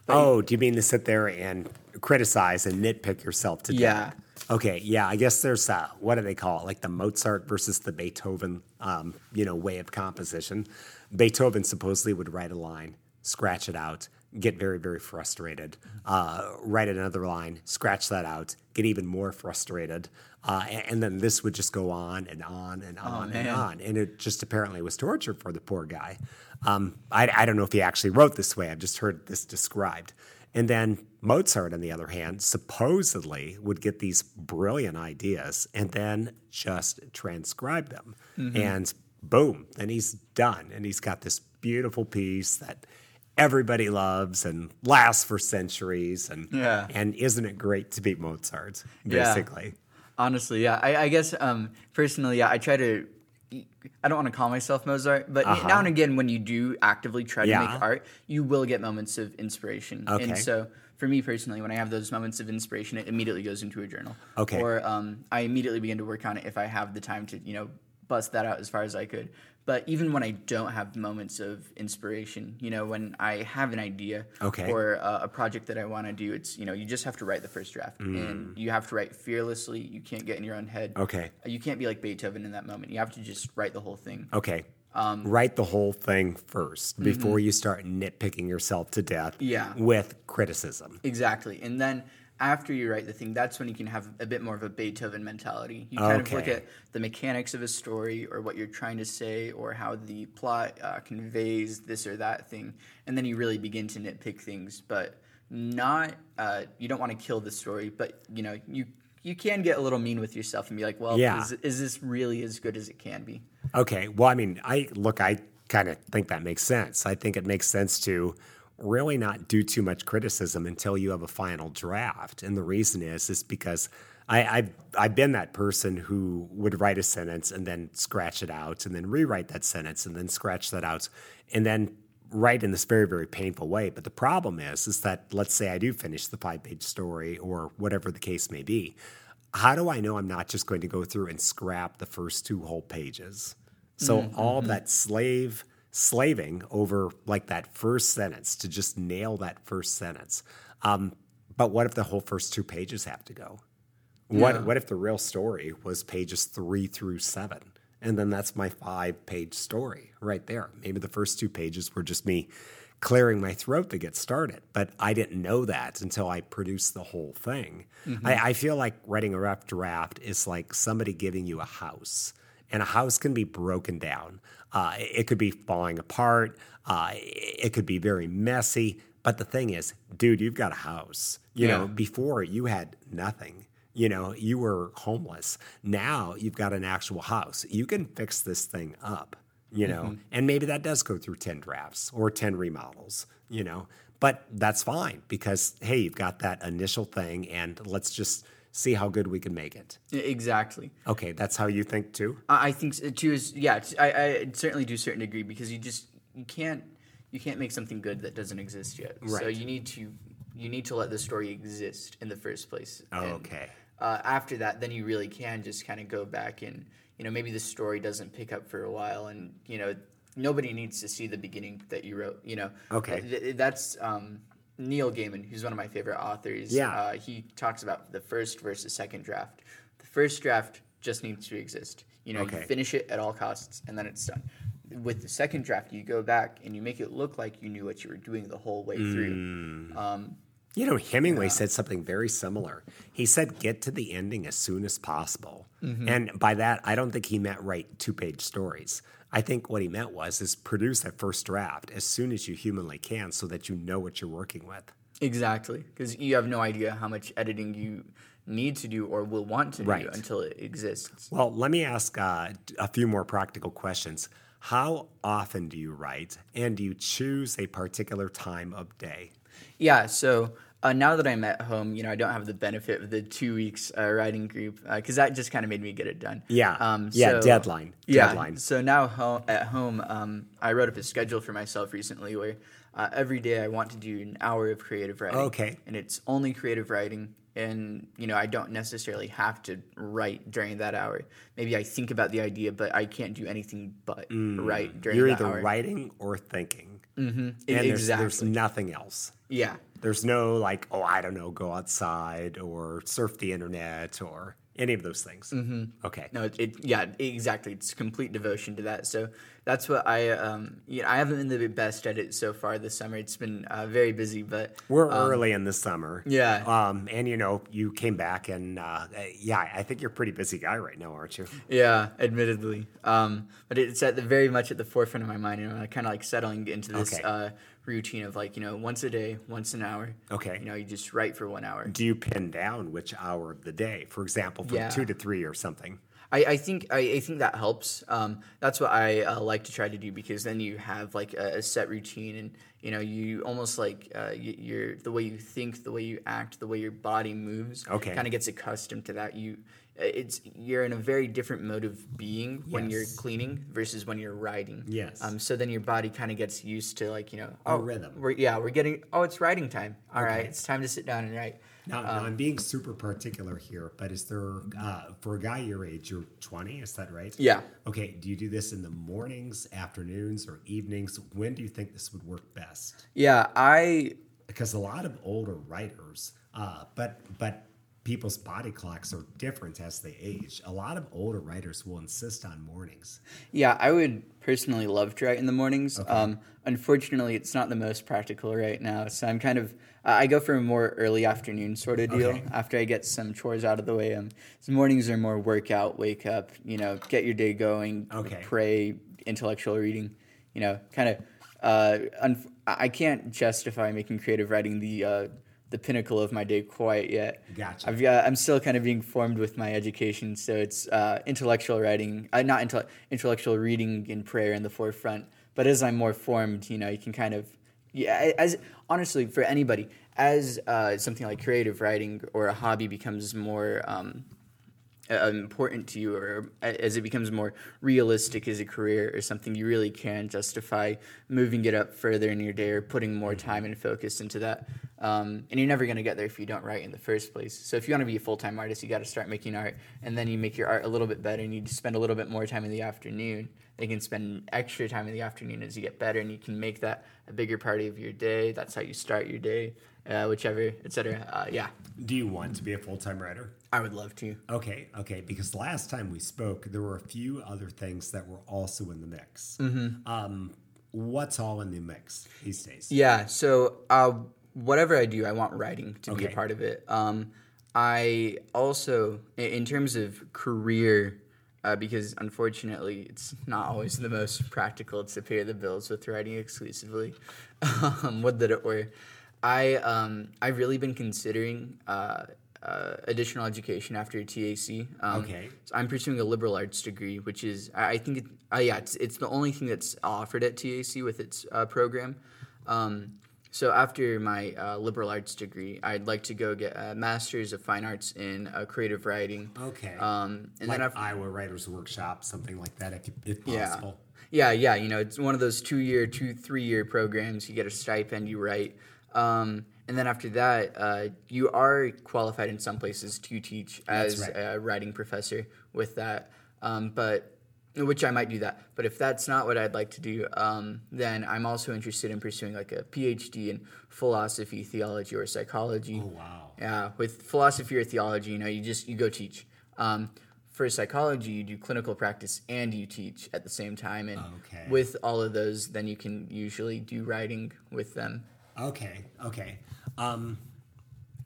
oh, do you mean to sit there and criticize and nitpick yourself to Yeah. death? Okay, yeah, I guess there's uh, what do they call it? Like the Mozart versus the Beethoven, um, you know, way of composition. Beethoven supposedly would write a line, scratch it out, get very, very frustrated, uh, write another line, scratch that out, get even more frustrated, uh, and, and then this would just go on and on and on and on, and it just apparently was torture for the poor guy. Um, I, I don't know if he actually wrote this way. I've just heard this described. And then Mozart, on the other hand, supposedly would get these brilliant ideas and then just transcribe them. And boom, then he's done. And he's got this beautiful piece that everybody loves and lasts for centuries. And, Yeah. and isn't it great to be Mozart, Yeah. basically? Honestly, yeah. I, I guess um, personally, yeah, I try to. I don't want to call myself Mozart, but now and again, when you do actively try to Yeah. make art, you will get moments of inspiration. Okay. And so, for me personally, when I have those moments of inspiration, it immediately goes into a journal. Okay. Or um, I immediately begin to work on it if I have the time to, you know, bust that out as far as I could. But even when I don't have moments of inspiration, you know, when I have an idea Okay. or uh, a project that I want to do, it's you know, you just have to write the first draft, Mm. and you have to write fearlessly. You can't get in your own head. Okay. You can't be like Beethoven in that moment. You have to just write the whole thing. Okay. Write the whole thing 1st before you start nitpicking yourself to death Yeah. with criticism. Exactly. And then after you write the thing, that's when you can have a bit more of a Beethoven mentality. You kind of look at the mechanics of a story or what you're trying to say or how the plot uh, conveys this or that thing. And then you really begin to nitpick things, but not, uh, you don't want to kill the story, but you know, you, you can get a little mean with yourself and be like, well, Yeah. is, is this really as good as it can be? Okay. Well, I mean, I look, I kind of think that makes sense. I think it makes sense to really not do too much criticism until you have a final draft. And the reason is, is because I, I've I've been that person who would write a sentence and then scratch it out and then rewrite that sentence and then scratch that out and then write in this very very painful way. But the problem is, is that let's say I do finish the five page story or whatever the case may be. How do I know I'm not just going to go through and scrap the first two whole pages? So mm-hmm, all mm-hmm. that slave slaving over like that first sentence to just nail that first sentence. Um, but what if the whole first two pages have to go? What what if the real story was pages three through seven? And then that's my five page story right there. Maybe the first two pages were just me clearing my throat to get started. But I didn't know that until I produced the whole thing. I, I feel like writing a rough draft is like somebody giving you a house and a house can be broken down. Uh, it could be falling apart. Uh, it could be very messy. But the thing is, dude, you've got a house. You Yeah. know, before you had nothing. You know, you were homeless. Now you've got an actual house. You can fix this thing up, you know, Mm-hmm. and maybe that does go through 10 drafts or 10 remodels, you know, but that's fine because, hey, you've got that initial thing and let's just see how good we can make it. Exactly. Okay, that's how you think too? I I think so, too is yeah. I certainly do a certain degree because you just you can't you can't make something good that doesn't exist yet. Right. So you need to you need to let the story exist in the first place. And, Okay. uh, after that, then you really can just kind of go back and you know maybe the story doesn't pick up for a while, and you know nobody needs to see the beginning that you wrote. You know. Okay. Th- that's um, Neil Gaiman, who's one of my favorite authors. Yeah. Uh, he talks about the first versus second draft. The first draft just needs to exist. You know, Okay. you finish it at all costs, and then it's done. With the second draft, you go back and you make it look like you knew what you were doing the whole way through. Mm. Um, You know, Hemingway said something very similar. He said, get to the ending as soon as possible. Mm-hmm. And by that, I don't think he meant write two page stories. I think what he meant was is produce that first draft as soon as you humanly can so that you know what you're working with. exactly, because you have no idea how much editing you need to do or will want to Right. do until it exists. Well, let me ask uh, a few more practical questions. How often do you write? And do you choose a particular time of day? Yeah, so uh, now that I'm at home, you know, I don't have the benefit of the two weeks uh, writing group because that just kind of made me get it done. Yeah. Yeah, deadline. Yeah. Deadline. So now ho- at home, um, I wrote up a schedule for myself recently where uh, every day I want to do an hour of creative writing. Okay. And it's only creative writing. And, you know, I don't necessarily have to write during that hour. Maybe I think about the idea, but I can't do anything but write during Mm. You're either hour. writing or thinking. Mm-hmm. And there's, there's nothing else. yeah. There's no like, oh, I don't know, go outside or surf the internet or any of those things. Mm-hmm. Okay. No, it, it yeah, exactly. It's complete devotion to that. So that's what I um you know, I haven't been the best at it so far this summer. It's been uh, very busy, but We're early in the summer. yeah. Um, and you know, you came back and uh, yeah, I think you're a pretty busy guy right now, aren't you? yeah, admittedly. Um, but it's at the very much at the forefront of my mind, and I'm kind of like settling into this Okay. uh, routine of like you know once a day, once an hour. Okay. You know, you just write for one hour. Do you pin down which hour of the day? For example, from Yeah. two to three or something. I, I think I, I think that helps. Um, that's what I uh, like to try to do because then you have like a, a set routine and you know you almost like uh, you, you're the way you think, the way you act, the way your body moves. Okay. kind of gets accustomed to that. You it's you're in a very different mode of being when you're cleaning versus when you're writing. Yes. Um. So then your body kind of gets used to like you know A oh rhythm. We're, yeah, we're getting oh it's writing time. All right, Okay. it's time to sit down and write. Now, now I'm being super particular here, but is there uh, for a guy your age, you're 20, is that right? Yeah. Okay. Do you do this in the mornings, afternoons, or evenings? When do you think this would work best? Yeah. I because a lot of older writers, uh, but but people's body clocks are different as they age. A lot of older writers will insist on mornings. Yeah, I would personally love to write in the mornings. Um, unfortunately, it's not the most practical right now, so I'm kind of uh, I go for a more early afternoon sort of deal Okay. after I get some chores out of the way. Um, so mornings are more workout, wake up, you know, get your day going, Okay. pray, intellectual reading, you know, kind of. Uh, I I can't justify making creative writing the uh, the pinnacle of my day quite yet. Gotcha. I've got, I'm still kind of being formed with my education, so it's uh, intellectual writing, uh, not intell- intellectual reading and prayer in the forefront. But as I'm more formed, you know, you can kind of, yeah. As honestly, for anybody, as uh, something like creative writing or a hobby becomes more um, uh, important to you or as it becomes more realistic as a career or something you really can justify moving it up further in your day or putting more time and focus into that. Um, and you're never going to get there if you don't write in the first place. So if you want to be a full-time artist you got to start making art and then you make your art a little bit better and you spend a little bit more time in the afternoon. You can spend extra time in the afternoon as you get better and you can make that a bigger part of your day. That's how you start your day uh, whichever etc uh, yeah Do you want to be a full time writer? i would love to Okay, okay. Because last time we spoke, there were a few other things that were also in the mix. Mm-hmm. Um, what's all in the mix these days? Yeah. So uh, whatever I do, I want writing to be a part of it. Um, I also, in terms of career, uh, because unfortunately, it's not always the most practical to pay the bills with writing exclusively. um, would that it were. I um, I've really been considering uh, uh, additional education after TAC. Um, Okay. so I'm pursuing a liberal arts degree, which is I, I think it, uh, yeah, it's, it's the only thing that's offered at TAC with its uh, program. Um, so after my uh, liberal arts degree, I'd like to go get a master's of fine arts in uh, creative writing. Okay. Um, and like then after, Iowa Writers Workshop, something like that, if, if yeah. Yeah, yeah. You know, it's one of those two year, two, three year programs. You get a stipend, you write. Um, and then after that, uh, you are qualified in some places to teach as right. a writing professor with that. Um, but which I might do that. But if that's not what I'd like to do, um, then I'm also interested in pursuing like a PhD in philosophy, theology, or psychology. Oh, wow. Yeah, with philosophy or theology, you know, you just you go teach. Um, for psychology, you do clinical practice and you teach at the same time, and Okay. with all of those, then you can usually do writing with them. Okay, okay. Um,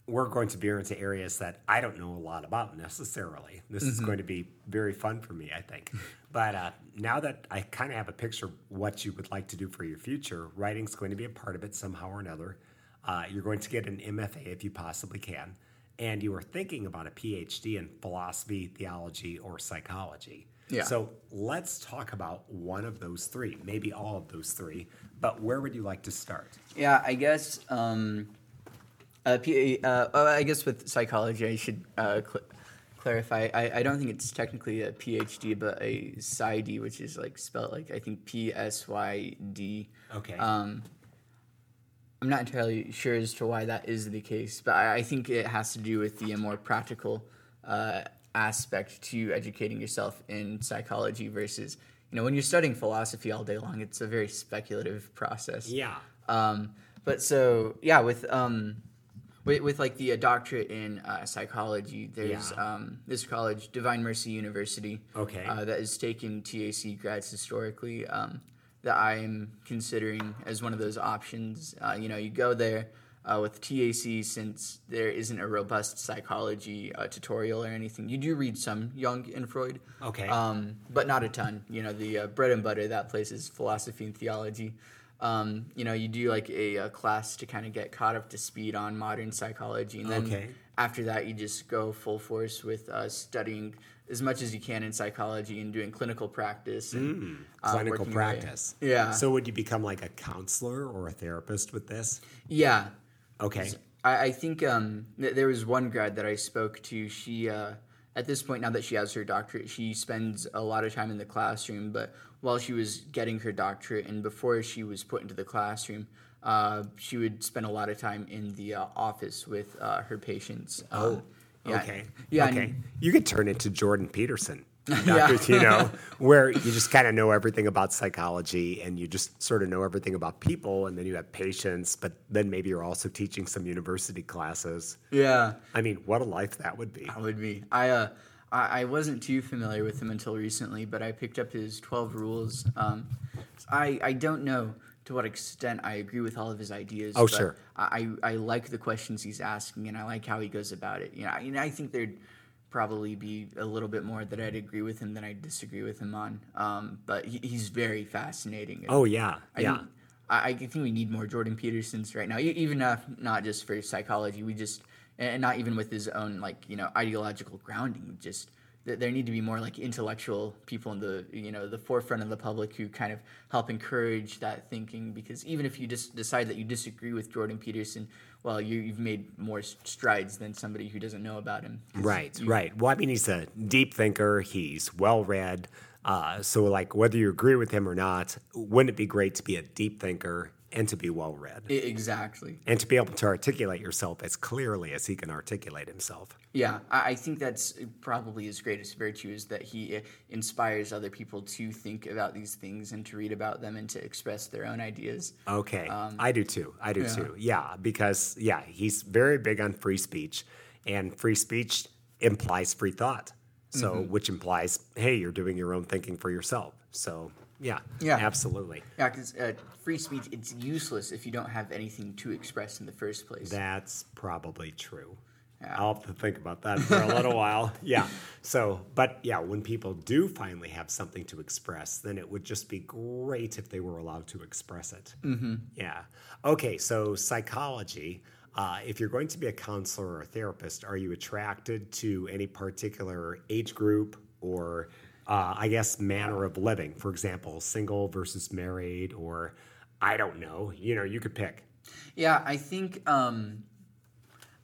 we're going to veer into areas that I don't know a lot about necessarily. This is going to be very fun for me, I think. But uh, now that I kind of have a picture of what you would like to do for your future, writing's going to be a part of it somehow or another. Uh, you're going to get an MFA if you possibly can. And you are thinking about a PhD in philosophy, theology, or psychology. Yeah. So let's talk about one of those three, maybe all of those three. But where would you like to start? Yeah, I guess. Um, uh, P- uh, oh, I guess with psychology, I should uh, cl- clarify. I, I don't think it's technically a PhD, but a PsyD, which is like spelled like I think P S Y D. Okay. Um, I'm not entirely sure as to why that is the case, but I, I think it has to do with the more practical uh, aspect to educating yourself in psychology versus, you know, when you're studying philosophy all day long, it's a very speculative process. yeah. Um, but so yeah, with um, with, with like the uh, doctorate in uh, psychology, there's Yeah. um, this college, Divine Mercy University, Okay. uh, that has taken TAC grads historically. Um, that I'm considering as one of those options. Uh, you know, you go there uh, with TAC since there isn't a robust psychology uh, tutorial or anything. You do read some Jung and Freud, Okay. um, but not a ton. You know, the uh, bread and butter of that place is philosophy and theology. Um, you know, you do like a, a class to kind of get caught up to speed on modern psychology, and then Okay. after that, you just go full force with uh, studying as much as you can in psychology and doing clinical practice and uh, Clinical working your way- practice. Yeah. So would you become like a counselor or a therapist with this? Yeah, Okay. I, I think um, th- there was one grad that I spoke to. She, uh, at this point, now that she has her doctorate, she spends a lot of time in the classroom. But while she was getting her doctorate and before she was put into the classroom, uh, she would spend a lot of time in the uh, office with uh, her patients. Um, yeah. Okay. Yeah. Okay. and- You could turn into Jordan Peterson. Yeah. Dr. Tino, where you just kind of know everything about psychology and you just sort of know everything about people, and then you have patients, but then maybe you're also teaching some university classes. yeah. I mean, what a life that would be. That would be. I uh, I, I wasn't too familiar with him until recently, but I picked up his Twelve Rules. Um, I I don't know to what extent I agree with all of his ideas. Oh, but sure. I, I like the questions he's asking, and I like how he goes about it. You know, I, you know, I think there'd probably be a little bit more that I'd agree with him than I disagree with him on. Um, but he, he's very fascinating. Oh, yeah. I yeah. think, I, I think we need more Jordan Petersons right now, even if not just for psychology. We just, and not even with his own like you know ideological grounding. Just th- there need to be more like intellectual people in the you know the forefront of the public who kind of help encourage that thinking. Because even if you just decide that you disagree with Jordan Peterson, well, you, you've made more strides than somebody who doesn't know about him. Right, you- right. Well, I mean, he's a deep thinker. He's well read. Uh, so, like, whether you agree with him or not, wouldn't it be great to be a deep thinker and to be well read exactly. and to be able to articulate yourself as clearly as he can articulate himself? Yeah, I think that's probably his greatest virtue is that he uh, inspires other people to think about these things and to read about them and to express their own ideas. Okay, I do too. I do Um, yeah. too. Yeah, because yeah, he's very big on free speech, and free speech implies free thought. So, Mm-hmm. which implies, hey, you're doing your own thinking for yourself. So, yeah, Yeah. absolutely. Yeah, because uh, free speech it's useless if you don't have anything to express in the first place. That's probably true. I'll have to think about that for a little while. Yeah. So, but yeah, when people do finally have something to express, then it would just be great if they were allowed to express it. Mm-hmm. Yeah. Okay. So, psychology. Uh, if you're going to be a counselor or a therapist, are you attracted to any particular age group or, uh, I guess, manner of living? For example, single versus married, or I don't know. You know, you could pick. Yeah, I think um,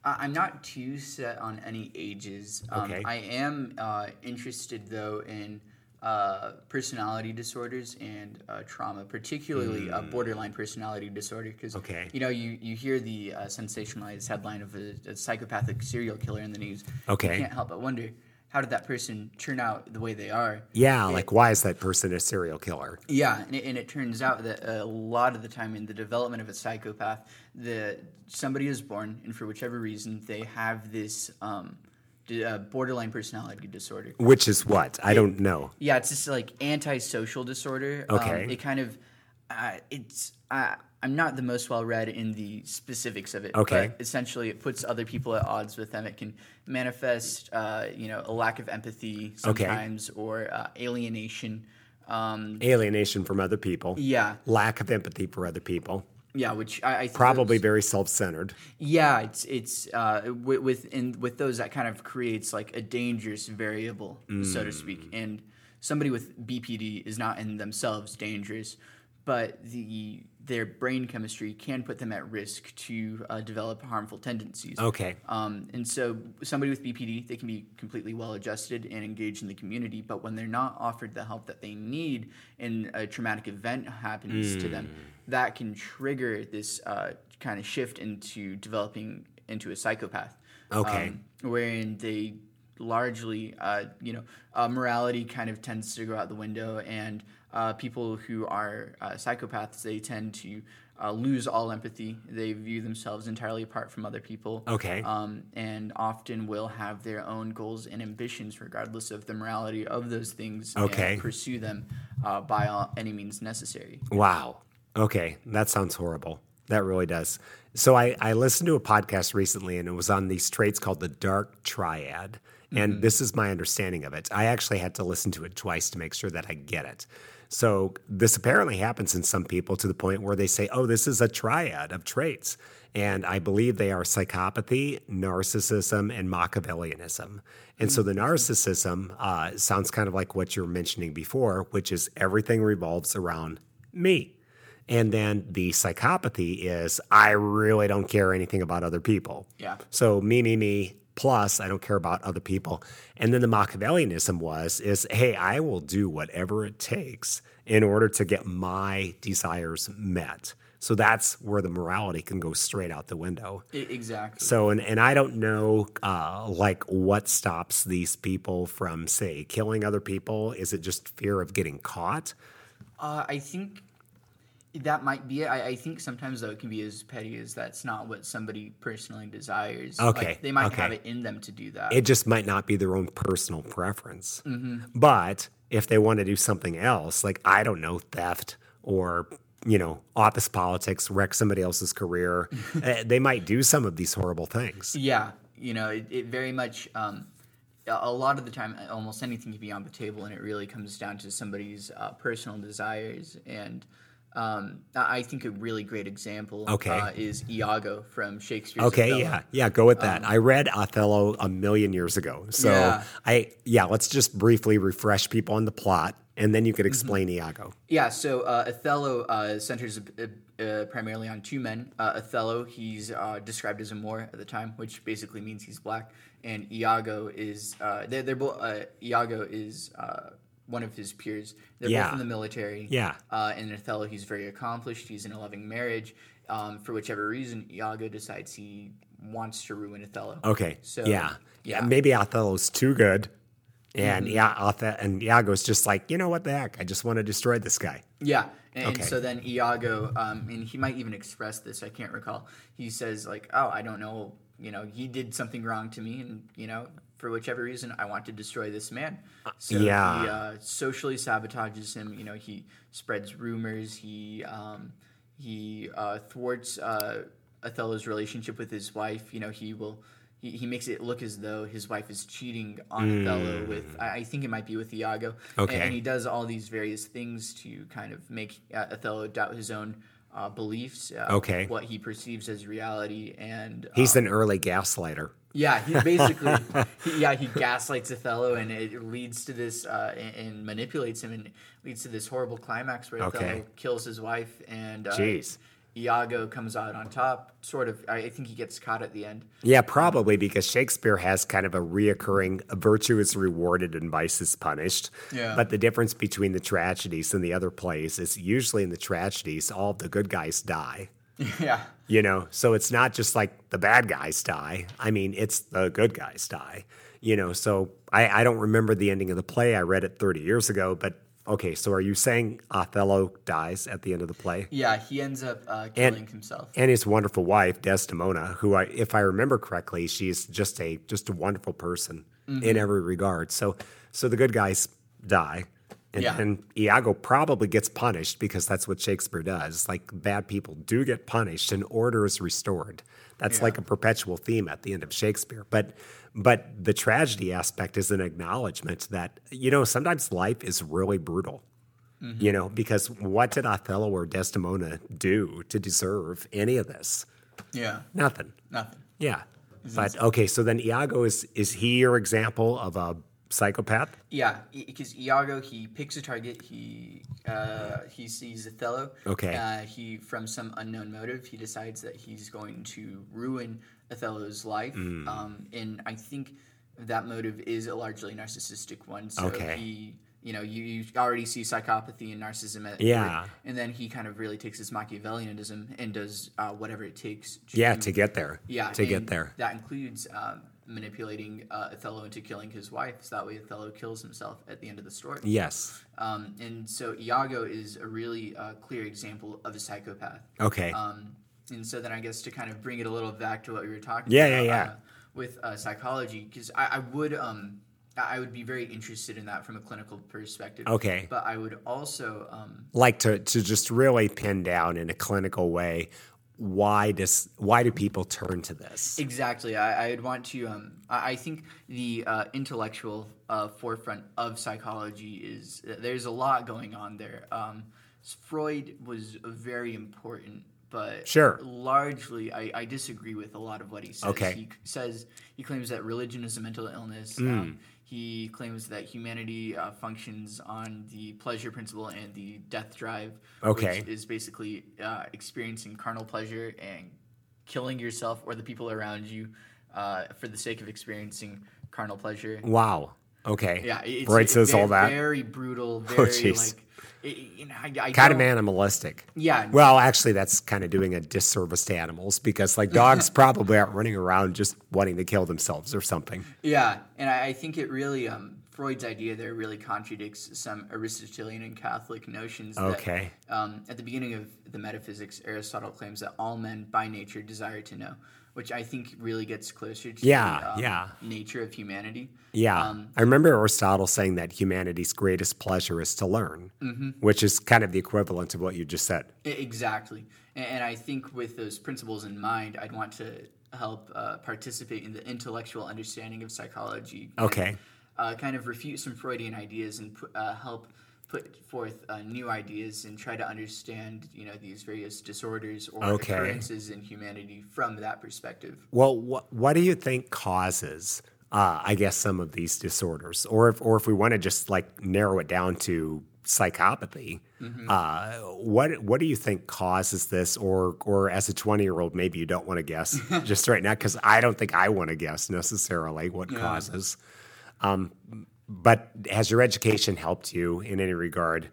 I- I'm not too set on any ages. Um, Okay. I am uh, interested though in uh, personality disorders and uh, trauma, particularly uh, borderline personality disorder. Because. Okay. you know you you hear the uh, sensationalized headline of a, a psychopathic serial killer in the news. Okay. You can't help but wonder how did that person turn out the way they are. Yeah. Like, why is that person a serial killer? Yeah, and it, and it turns out that a lot of the time in the development of a psychopath, the somebody is born, and for whichever reason, they have this um, d- uh, borderline personality disorder. Which is what? I don't know. Yeah, it's just like antisocial disorder. Okay. Um, it kind of, uh, it's. Uh, I'm not the most well read in the specifics of it. Okay. But essentially, it puts other people at odds with them. It can manifest, uh, you know, a lack of empathy Okay. sometimes, or uh, alienation. Um, Alienation from other people. yeah, Lack of empathy for other people. yeah, which I, I think Probably very self centered. Yeah, it's it's uh, with with, in, with those that kind of creates like a dangerous variable, so to speak. And somebody with BPD is not in themselves dangerous, but the their brain chemistry can put them at risk to uh, develop harmful tendencies. Okay. Um, and so somebody with BPD, they can be completely well adjusted and engaged in the community, but when they're not offered the help that they need and a traumatic event happens to them, that can trigger this uh, kind of shift into developing into a psychopath. Okay. Um, wherein they largely, uh, you know, uh, morality kind of tends to go out the window, and uh, people who are uh, psychopaths, they tend to uh, lose all empathy. They view themselves entirely apart from other people. Okay. Um, and often will have their own goals and ambitions, regardless of the morality of those things, Okay. and pursue them uh, by all, any means necessary. Wow. Okay. That sounds horrible. That really does. So I, I listened to a podcast recently and it was on these traits called the dark triad. And this is my understanding of it. I actually had to listen to it twice to make sure that I get it. So this apparently happens in some people to the point where they say, oh, this is a triad of traits. And I believe they are psychopathy, narcissism, and Machiavellianism. And so the narcissism uh, sounds kind of like what you were mentioning before, which is everything revolves around me. And then the psychopathy is I really don't care anything about other people. Yeah. So me, me, me, plus I don't care about other people. And then the Machiavellianism was is hey, I will do whatever it takes in order to get my desires met. So that's where the morality can go straight out the window. Exactly. So, and, and I don't know, uh, like, what stops these people from, say, killing other people? Is it just fear of getting caught? Uh, I think that might be it. I, I think sometimes though it can be as petty as that's not what somebody personally desires. Okay, Like, they might okay. have it in them to do that. It just might not be their own personal preference. Mm-hmm. But if they want to do something else, like, I don't know, theft or, you know, office politics, wreck somebody else's career, uh, they might do some of these horrible things. yeah, you know, it, it very much. Um, a a lot of the time, almost anything can be on the table, and it really comes down to somebody's uh, personal desires. And um, I think a really great example Okay. uh, is Iago from Shakespeare's Okay, Othello. yeah, yeah, go with that. I read Othello a million years ago, so Yeah. I yeah. Let's just briefly refresh people on the plot, and then you Mm-hmm. could explain Iago. Yeah, so uh, Othello uh, centers uh, uh, primarily on two men. Uh, Othello, he's uh, described as a Moor at the time, which basically means he's black, and Iago is uh, they're, they're both. Uh, Iago is uh, one of his peers. They're Yeah. both in the military. Yeah. Uh, and Othello, he's very accomplished. He's in a loving marriage. Um, for whichever reason, Iago decides he wants to ruin Othello. Okay, So yeah, yeah. Mm-hmm. Maybe Othello's too good, and yeah, Othe- and Iago's just like you know what the heck. I just want to destroy this guy. Yeah, and, Okay. so then Iago, um, and he might even express this. I can't recall. He says like, "Oh, I don't know. You know, he did something wrong to me, and you know, for whichever reason, I want to destroy this man." So yeah. he uh, socially sabotages him. You know, he spreads rumors. He um, he uh, thwarts uh, Othello's relationship with his wife. You know, he will. he, he makes it look as though his wife is cheating on Othello with I, I think it might be with Iago. Okay. And, and he does all these various things to kind of make uh, Othello doubt his own uh, beliefs, uh, Okay. what he perceives as reality, and He's uh, an early gaslighter. yeah, he basically he, yeah he gaslights Othello, and it leads to this uh, and, and manipulates him, and leads to this horrible climax where Okay. Othello kills his wife, and uh, Jeez. Iago comes out on top. Sort of, I I think he gets caught at the end. Yeah, probably because Shakespeare has kind of a reoccurring virtue is rewarded and vice is punished. Yeah. But the difference between the tragedies and the other plays is usually in the tragedies, all of the good guys die. yeah, You know, so it's not just like the bad guys die. I mean, it's the good guys die. You know, so I, I don't remember the ending of the play. I read it 30 years ago, but okay, so are you saying Othello dies at the end of the play? yeah, he ends up uh, killing himself. and his wonderful wife Desdemona, who I, if I remember correctly, she's just a just a wonderful person Mm-hmm. in every regard. So so the good guys die, and, Yeah. and Iago probably gets punished because that's what Shakespeare does. Like bad people do get punished, and order is restored. That's like a perpetual theme at the end of Shakespeare. But but the tragedy aspect is an acknowledgement that you know sometimes life is really brutal you know, because what did Othello or Desdemona do to deserve any of this? Yeah, Nothing. nothing. Yeah. But okay, so then Iago is is he your example of a psychopath? Yeah, because Iago he picks a target. He uh, he sees Othello. Okay. Uh, he from some unknown motive he decides that he's going to ruin Othello's life. Hmm. Um, and I think that motive is a largely narcissistic one. So Okay. he. You know, you, you already see psychopathy and narcissism at Yeah. and then he kind of really takes his Machiavellianism and does uh, whatever it takes. To Yeah, to get there. yeah, To get there. That includes um, manipulating uh, Othello into killing his wife, so that way Othello kills himself at the end of the story. Yes. Um, and so Iago is a really uh, clear example of a psychopath. Okay. Um, and so then I guess to kind of bring it a little back to what we were talking Yeah, about yeah, yeah. Uh, with uh, psychology, because I, I would um, I would be very interested in that from a clinical perspective. Okay. But I would also um, like to to just really pin down in a clinical way why does why do people turn to this? Exactly. I, I'd want to. Um, I I think the uh, intellectual uh, forefront of psychology is there's a lot going on there. Um, Freud was very important, but Sure. largely I, I disagree with a lot of what he says. Okay. He says he claims that religion is a mental illness. Hmm. Um, he claims that humanity uh, functions on the pleasure principle and the death drive, Okay. which is basically uh, experiencing carnal pleasure and killing yourself or the people around you uh, for the sake of experiencing carnal pleasure. Wow. Okay. Yeah, it's, Freud it's says very, all that. Oh, Very brutal. Very jeez. like, you know, I, I kind of animalistic. Yeah. Well, actually, that's kind of doing a disservice to animals because, like, dogs probably aren't running around just wanting to kill themselves or something. Yeah, and I, I think it really um, Freud's idea there really contradicts some Aristotelian and Catholic notions. Okay. That, um, at the beginning of the Metaphysics, Aristotle claims that all men by nature desire to know, which I think really gets closer to Yeah, the um, yeah. nature of humanity. Yeah. Um, I remember Aristotle saying that humanity's greatest pleasure is to learn, Mm-hmm. which is kind of the equivalent of what you just said. Exactly. And, and I think with those principles in mind, I'd want to help uh, participate in the intellectual understanding of psychology. and, Okay. Uh, kind of refute some Freudian ideas and uh, help put forth uh, new ideas and try to understand, you know, these various disorders or Okay. occurrences in humanity from that perspective. Well, what, what do you think causes, uh, I guess, some of these disorders? Or if, or if we want to just like narrow it down to psychopathy, Mm-hmm. uh, what what do you think causes this? Or or as a twenty year old, maybe you don't want to guess just right now because I don't think I want to guess necessarily what causes. Um, but has your education helped you in any regard?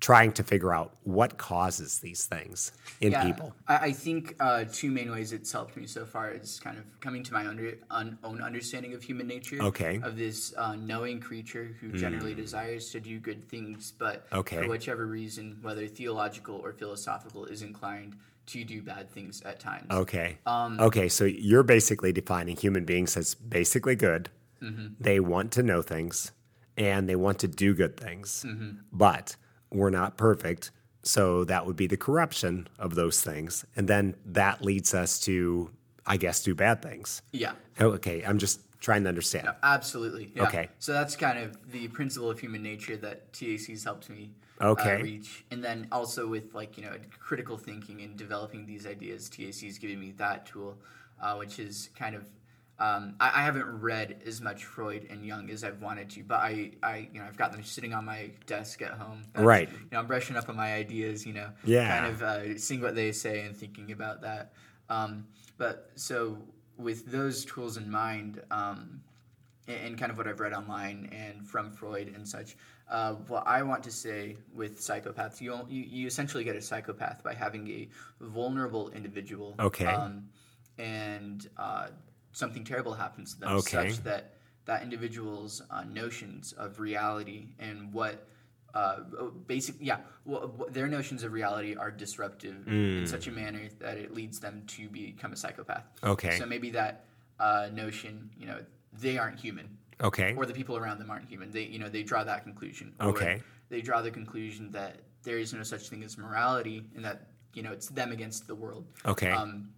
Trying to figure out what causes these things in people. I, think uh, two main ways it's helped me so far is kind of coming to my under, un, own understanding of human nature. Okay. Of this uh, knowing creature who generally desires to do good things, but Okay. for whichever reason, whether theological or philosophical, is inclined to do bad things at times. Okay. Um, okay, so you're basically defining human beings as basically good. Mm-hmm. They want to know things and they want to do good things. Mm-hmm. But we're not perfect. So that would be the corruption of those things. And then that leads us to I guess, do bad things. Yeah. Oh, okay, I'm just trying to understand. Absolutely. Yeah. Okay. So that's kind of the principle of human nature that TAC's helped me Okay. uh, reach. And then also with like, you know, critical thinking and developing these ideas, TAC's giving me that tool, uh, which is kind of um, I, I haven't read as much Freud and Jung as I've wanted to, but I, I, you know, I've got them sitting on my desk at home. That's- Right. You know, I'm brushing up on my ideas. You know, Yeah. kind of uh, seeing what they say and thinking about that. Um, but so with those tools in mind, um, and, and kind of what I've read online and from Freud and such, uh, what I want to say with psychopaths, you, you you essentially get a psychopath by having a vulnerable individual. Okay. Um, and uh, something terrible happens to them, Okay. such that that individual's uh, notions of reality and what uh, basic yeah wha- their notions of reality are disruptive Mm. in such a manner that it leads them to become a psychopath Okay. so maybe that uh, notion you know they aren't human Okay. or the people around them aren't human they you know they draw that conclusion Okay. they draw the conclusion that there is no such thing as morality and that you know it's them against the world Okay. um,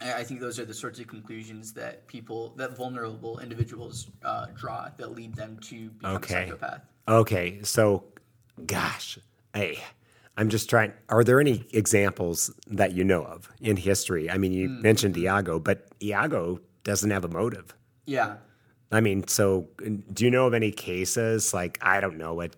I think those are the sorts of conclusions that people, that vulnerable individuals uh, draw that lead them to become Okay. a psychopath. Okay, so, gosh, hey, I'm just trying. Are there any examples that you know of in history? I mean, you Hmm. mentioned Iago, but Iago doesn't have a motive. Yeah. I mean, so do you know of any cases like I don't know what,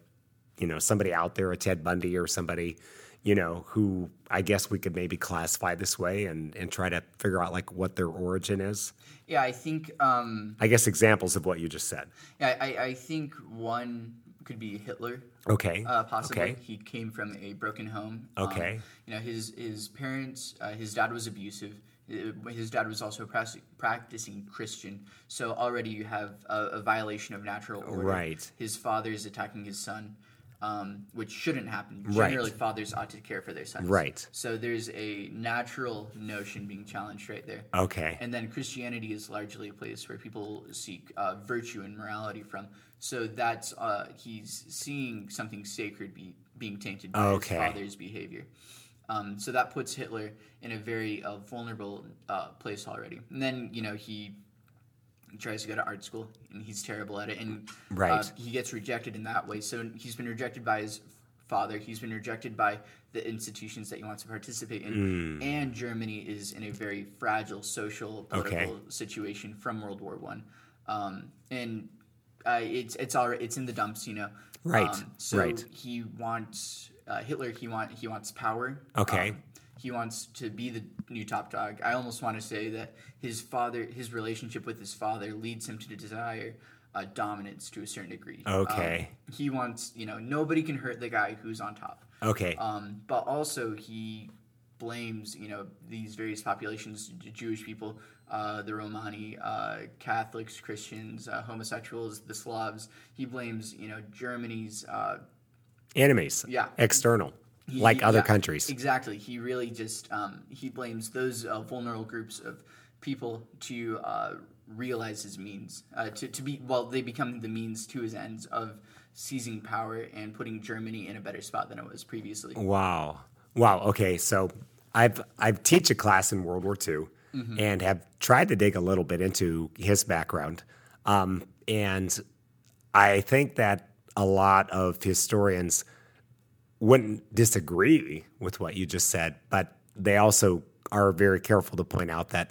you know, somebody out there, a Ted Bundy or somebody, you know, who I guess we could maybe classify this way and and try to figure out like what their origin is. Yeah, I think, um, I guess examples of what you just said. yeah, I, I think one could be Hitler. Okay. Uh, possibly, Okay. he came from a broken home. Um, Okay. you know, his his parents, uh, his dad was abusive. Uh, His dad was also prac- practicing Christian, so already you have a, a violation of natural order. Right. His father is attacking his son, um, which shouldn't happen. Right. Generally, fathers ought to care for their sons. Right. So there's a natural notion being challenged right there. Okay. And then Christianity is largely a place where people seek uh, virtue and morality from. So that's uh, he's seeing something sacred be, being tainted by Okay. his father's behavior. Um, so that puts Hitler in a very uh, vulnerable uh, place already. And then you know he tries to go to art school and he's terrible at it, and uh, Right. he gets rejected in that way. So he's been rejected by his father. He's been rejected by the institutions that he wants to participate in, Hmm. and Germany is in a very fragile social political Okay. situation from World War One, um, and uh, it's it's already it's in the dumps, you know. Right, Um, so right. he wants uh, Hitler. He want he wants power. Okay. Um, he wants to be the new top dog. I almost want to say that his father, his relationship with his father, leads him to desire uh, dominance to a certain degree. Okay. Um, he wants, you know, nobody can hurt the guy who's on top. Okay. Um, but also he blames, you know, these various populations, Jewish people, uh, the Romani, uh, Catholics, Christians, uh, homosexuals, the Slavs. He blames, you know, Germany's uh, Enemies. yeah. External. He- like he- other yeah, countries. Exactly. He really just um, he blames those uh, vulnerable groups of people to uh, realize his means uh, to to be well they become the means to his ends of seizing power and putting Germany in a better spot than it was previously. Wow. Wow. Okay. So I've I've teach a class in World War II Mm-hmm. and have tried to dig a little bit into his background. Um, and I think that a lot of historians wouldn't disagree with what you just said, but they also are very careful to point out that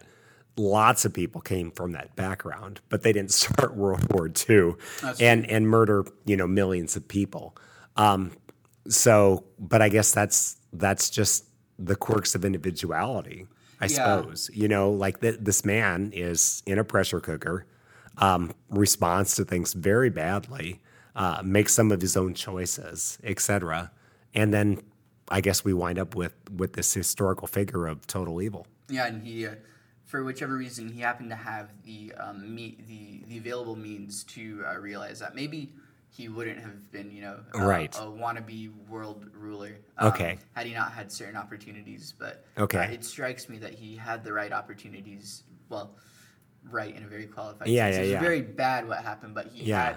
lots of people came from that background, but they didn't start World War II and and murder you know millions of people. Um, so, but I guess that's that's just the quirks of individuality, I Yeah. suppose. You know, like th- this man is in a pressure cooker, um, responds to things very badly, uh, makes some of his own choices, etc. And then I guess we wind up with with this historical figure of total evil. Yeah, and he, uh, for whichever reason, he happened to have the um, me- the the available means to uh, realize that maybe he wouldn't have been, you know, Right. a wannabe world ruler. um, Okay. Had he not had certain opportunities, but Okay. uh, it strikes me that he had the right opportunities. Well, right in a very qualified Yeah, sense. yeah, it was yeah. very bad what happened, but he Yeah. had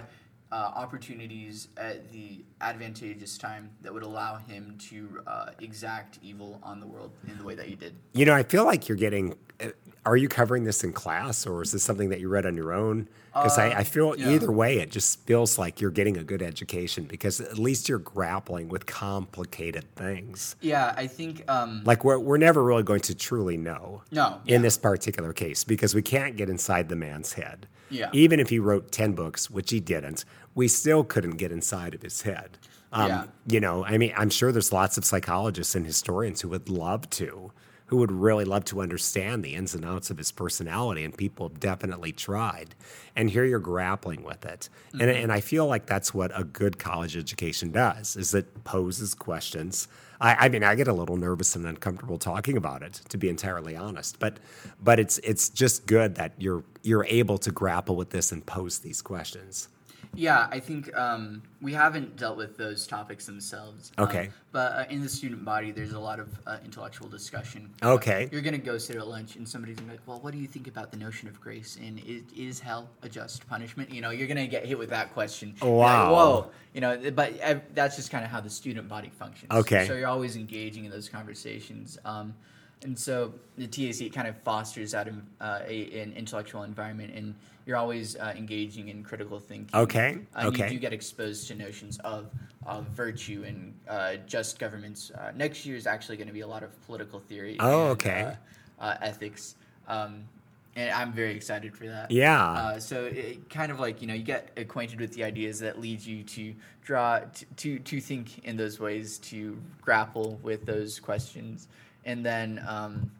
uh, opportunities at the advantageous time that would allow him to uh, exact evil on the world in the way that he did. You know, I feel like you're getting. uh, Are you covering this in class, or is this something that you read on your own? Because I, I feel yeah. either way, it just feels like you're getting a good education because at least you're grappling with complicated things. Yeah, I think. Um, Like we're we're never really going to truly know. No, In this particular case, because we can't get inside the man's head. Yeah. Even if he wrote ten books, which he didn't, we still couldn't get inside of his head. Um, Yeah. You know, I mean, I'm sure there's lots of psychologists and historians who would love to, who would really love to understand the ins and outs of his personality, and people have definitely tried. And here you're grappling with it, and and I feel like that's what a good college education does: is it poses questions. I, I mean, I get a little nervous and uncomfortable talking about it, to be entirely honest. But but it's it's just good that you're you're able to grapple with this and pose these questions. Yeah, I think um, we haven't dealt with those topics themselves. um, Okay. but uh, in the student body, there's a lot of uh, intellectual discussion. Okay. You're going to go sit at lunch, and somebody's going to be like, well, what do you think about the notion of grace? And is, is hell a just punishment? You know, you're going to get hit with that question. Like, Wow. Whoa. You know, but uh, that's just kind of how the student body functions. Okay. So you're always engaging in those conversations. Um, and so the TAC kind of fosters that um, uh, a, an intellectual environment, and you're always uh, engaging in critical thinking. Okay, Uh, okay. You do get exposed to notions of, of virtue and uh, just governments. Uh, next year is actually going to be a lot of political theory. Oh, and, okay. Uh, uh, ethics. Um, and I'm very excited for that. Yeah. Uh, so it kind of like you know you get acquainted with the ideas that lead you to draw to, to to think in those ways to grapple with those questions and then um,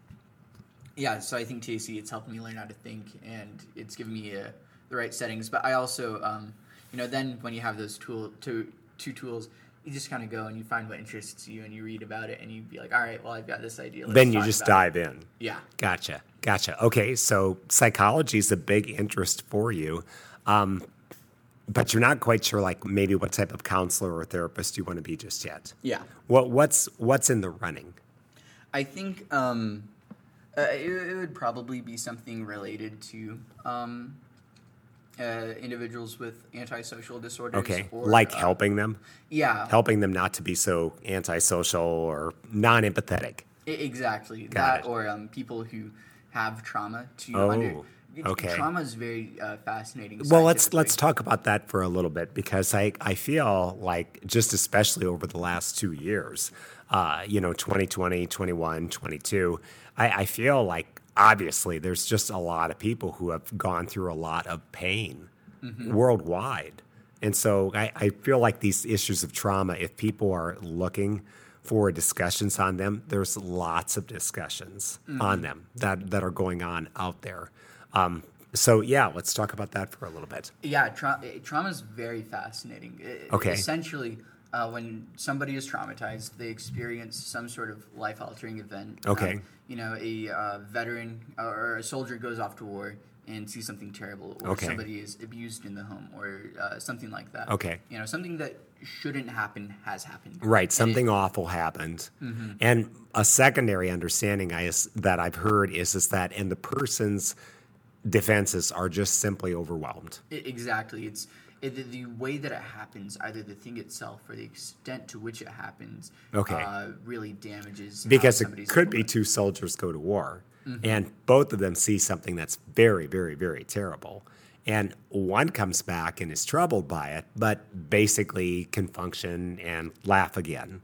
yeah so I think TAC it's helped me learn how to think and it's given me uh the right settings but I also um, you know then when you have those tool two two tools you just kind of go and you find what interests you and you read about it and you be like all right well I've got this idea let's then you just about it." dive in. yeah Gotcha. Gotcha. Okay. So psychology is a big interest for you. Um, but you're not quite sure, like maybe what type of counselor or therapist you want to be just yet. yeah What what's what's in the running? I think um, uh, it, it would probably be something related to um, uh, individuals with antisocial disorders. Okay, or, like uh, helping them, Yeah, helping them not to be so antisocial or non-empathetic. Exactly Got that, it. or um, people who have trauma to Oh, under. okay. Trauma is very uh, fascinating. Well, let's let's talk about that for a little bit because I, I feel like just especially over the last two years, uh, you know, 2020, 21, 22, I, I feel like obviously there's just a lot of people who have gone through a lot of pain worldwide. And so I, I feel like these issues of trauma, if people are looking for discussions on them, there's lots of discussions on them that, that are going on out there. Um, so yeah, let's talk about that for a little bit. Yeah, tra- trauma is very fascinating. I- Okay. Essentially, uh, when somebody is traumatized, they experience some sort of life altering event. Okay. Um, you know, a uh, veteran or a soldier goes off to war and sees something terrible, or Okay. somebody is abused in the home, or uh, something like that. Okay. You know, something that shouldn't happen has happened. Right, something it- awful happened, and a secondary understanding I is, that I've heard is is that and the person's defenses are just simply overwhelmed. I- exactly. It's it, the, the way that it happens, either the thing itself or the extent to which it happens, Okay. uh, really damages. Because it could be two soldiers go to war, and both of them see something that's very, very, very terrible. And one comes back and is troubled by it, but basically can function and laugh again.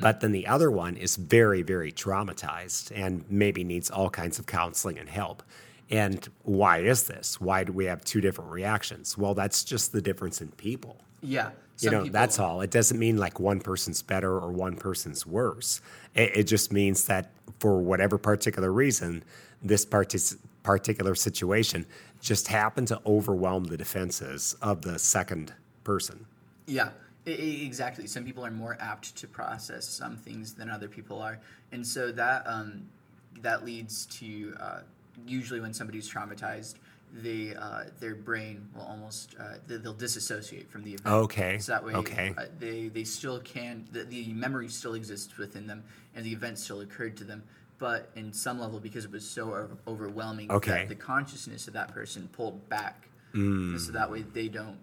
But then the other one is very, very traumatized and maybe needs all kinds of counseling and help. And why is this? Why do we have two different reactions? Well, that's just the difference in people. Yeah. You know, people- that's all. It doesn't mean like one person's better or one person's worse. It, it just means that for whatever particular reason, this partic- particular situation just happened to overwhelm the defenses of the second person. Yeah, exactly. Some people are more apt to process some things than other people are, and so that um, that leads to uh, usually when somebody's traumatized, they uh, their brain will almost uh, they- they'll disassociate from the event. Okay, So that way, okay. uh, they they still can the, the memory still exists within them, and the event still occurred to them. But in some level, because it was so overwhelming, Okay. the consciousness of that person pulled back, Mm. so that way they don't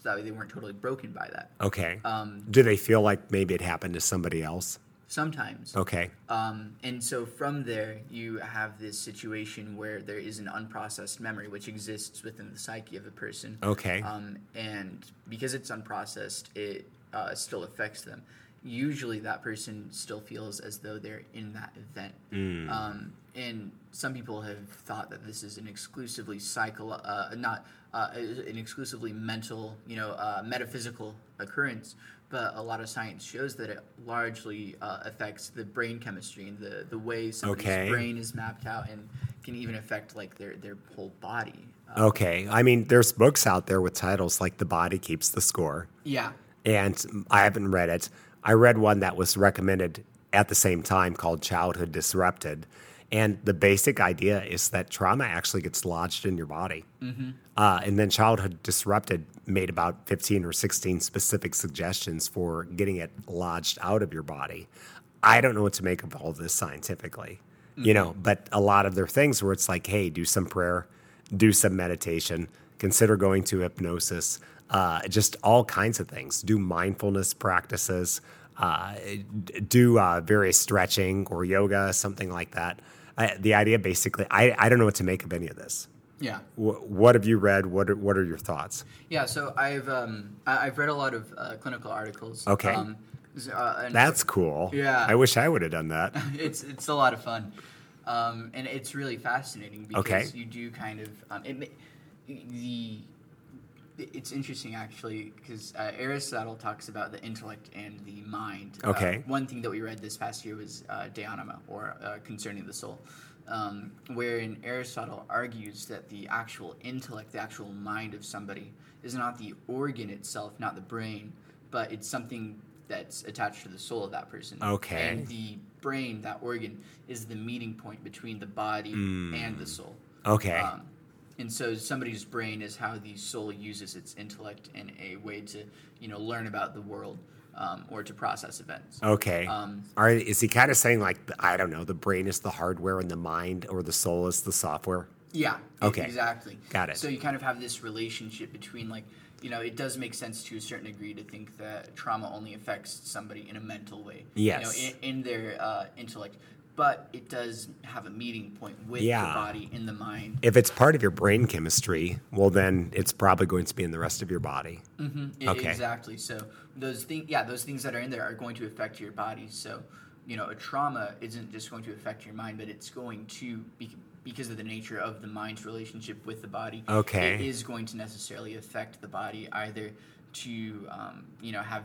so that way they weren't totally broken by that. Okay. Um, Do they feel like maybe it happened to somebody else? Sometimes. Okay. Um, and so from there, you have this situation where there is an unprocessed memory which exists within the psyche of a person. Okay. Um, and because it's unprocessed, it uh, still affects them. Usually, that person still feels as though they're in that event. Mm. Um, and some people have thought that this is an exclusively psycho, uh, not uh, an exclusively mental, you know, uh, metaphysical occurrence. But a lot of science shows that it largely uh, affects the brain chemistry and the, the way somebody's Okay. brain is mapped out, and can even affect like their, their whole body. Uh, Okay. I mean, there's books out there with titles like The Body Keeps the Score. yeah, and I haven't read it. I read one that was recommended at the same time called Childhood Disrupted. And the basic idea is that trauma actually gets lodged in your body. Uh, and then Childhood Disrupted made about 15 or 16 specific suggestions for getting it lodged out of your body. I don't know what to make of all this scientifically, you know, but a lot of their things where it's like, hey, do some prayer, do some meditation, consider going to hypnosis, uh, just all kinds of things. Do mindfulness practices, uh, do uh, various stretching or yoga, something like that. I, the idea basically, I, I don't know what to make of any of this. yeah. Wh- what have you read? What are, what are your thoughts? Yeah, so I've um, I- I've read a lot of uh, clinical articles. Okay. Um, uh, That's cool. Yeah. I wish I would have done that. it's it's a lot of fun, um, and it's really fascinating because Okay. you do kind of um, it, the it's interesting actually because uh, Aristotle talks about the intellect and the mind. Uh, Okay. one thing that we read this past year was uh, De Anima, or uh, Concerning the Soul, um, wherein Aristotle argues that the actual intellect, the actual mind of somebody, is not the organ itself, not the brain, but it's something that's attached to the soul of that person. Okay. And the brain, that organ, is the meeting point between the body and the soul. Okay. Um, and so somebody's brain is how the soul uses its intellect in a way to, you know, learn about the world um, or to process events. Okay. Um, Are, is he kind of saying like I don't know, the brain is the hardware and the mind, or the soul is the software? Yeah. Okay. Exactly. Got it. So you kind of have this relationship between like, you know, it does make sense to a certain degree to think that trauma only affects somebody in a mental way. Yes. You know, in, in their uh, intellect, but it does have a meeting point with Yeah. the body in the mind. If it's part of your brain chemistry, well, then it's probably going to be in the rest of your body. I- mm-hmm. Okay. Exactly. So those things, yeah, those things that are in there are going to affect your body. So, you know, a trauma isn't just going to affect your mind, but it's going to be because of the nature of the mind's relationship with the body. Okay. It is going to necessarily affect the body either to, um, you know, have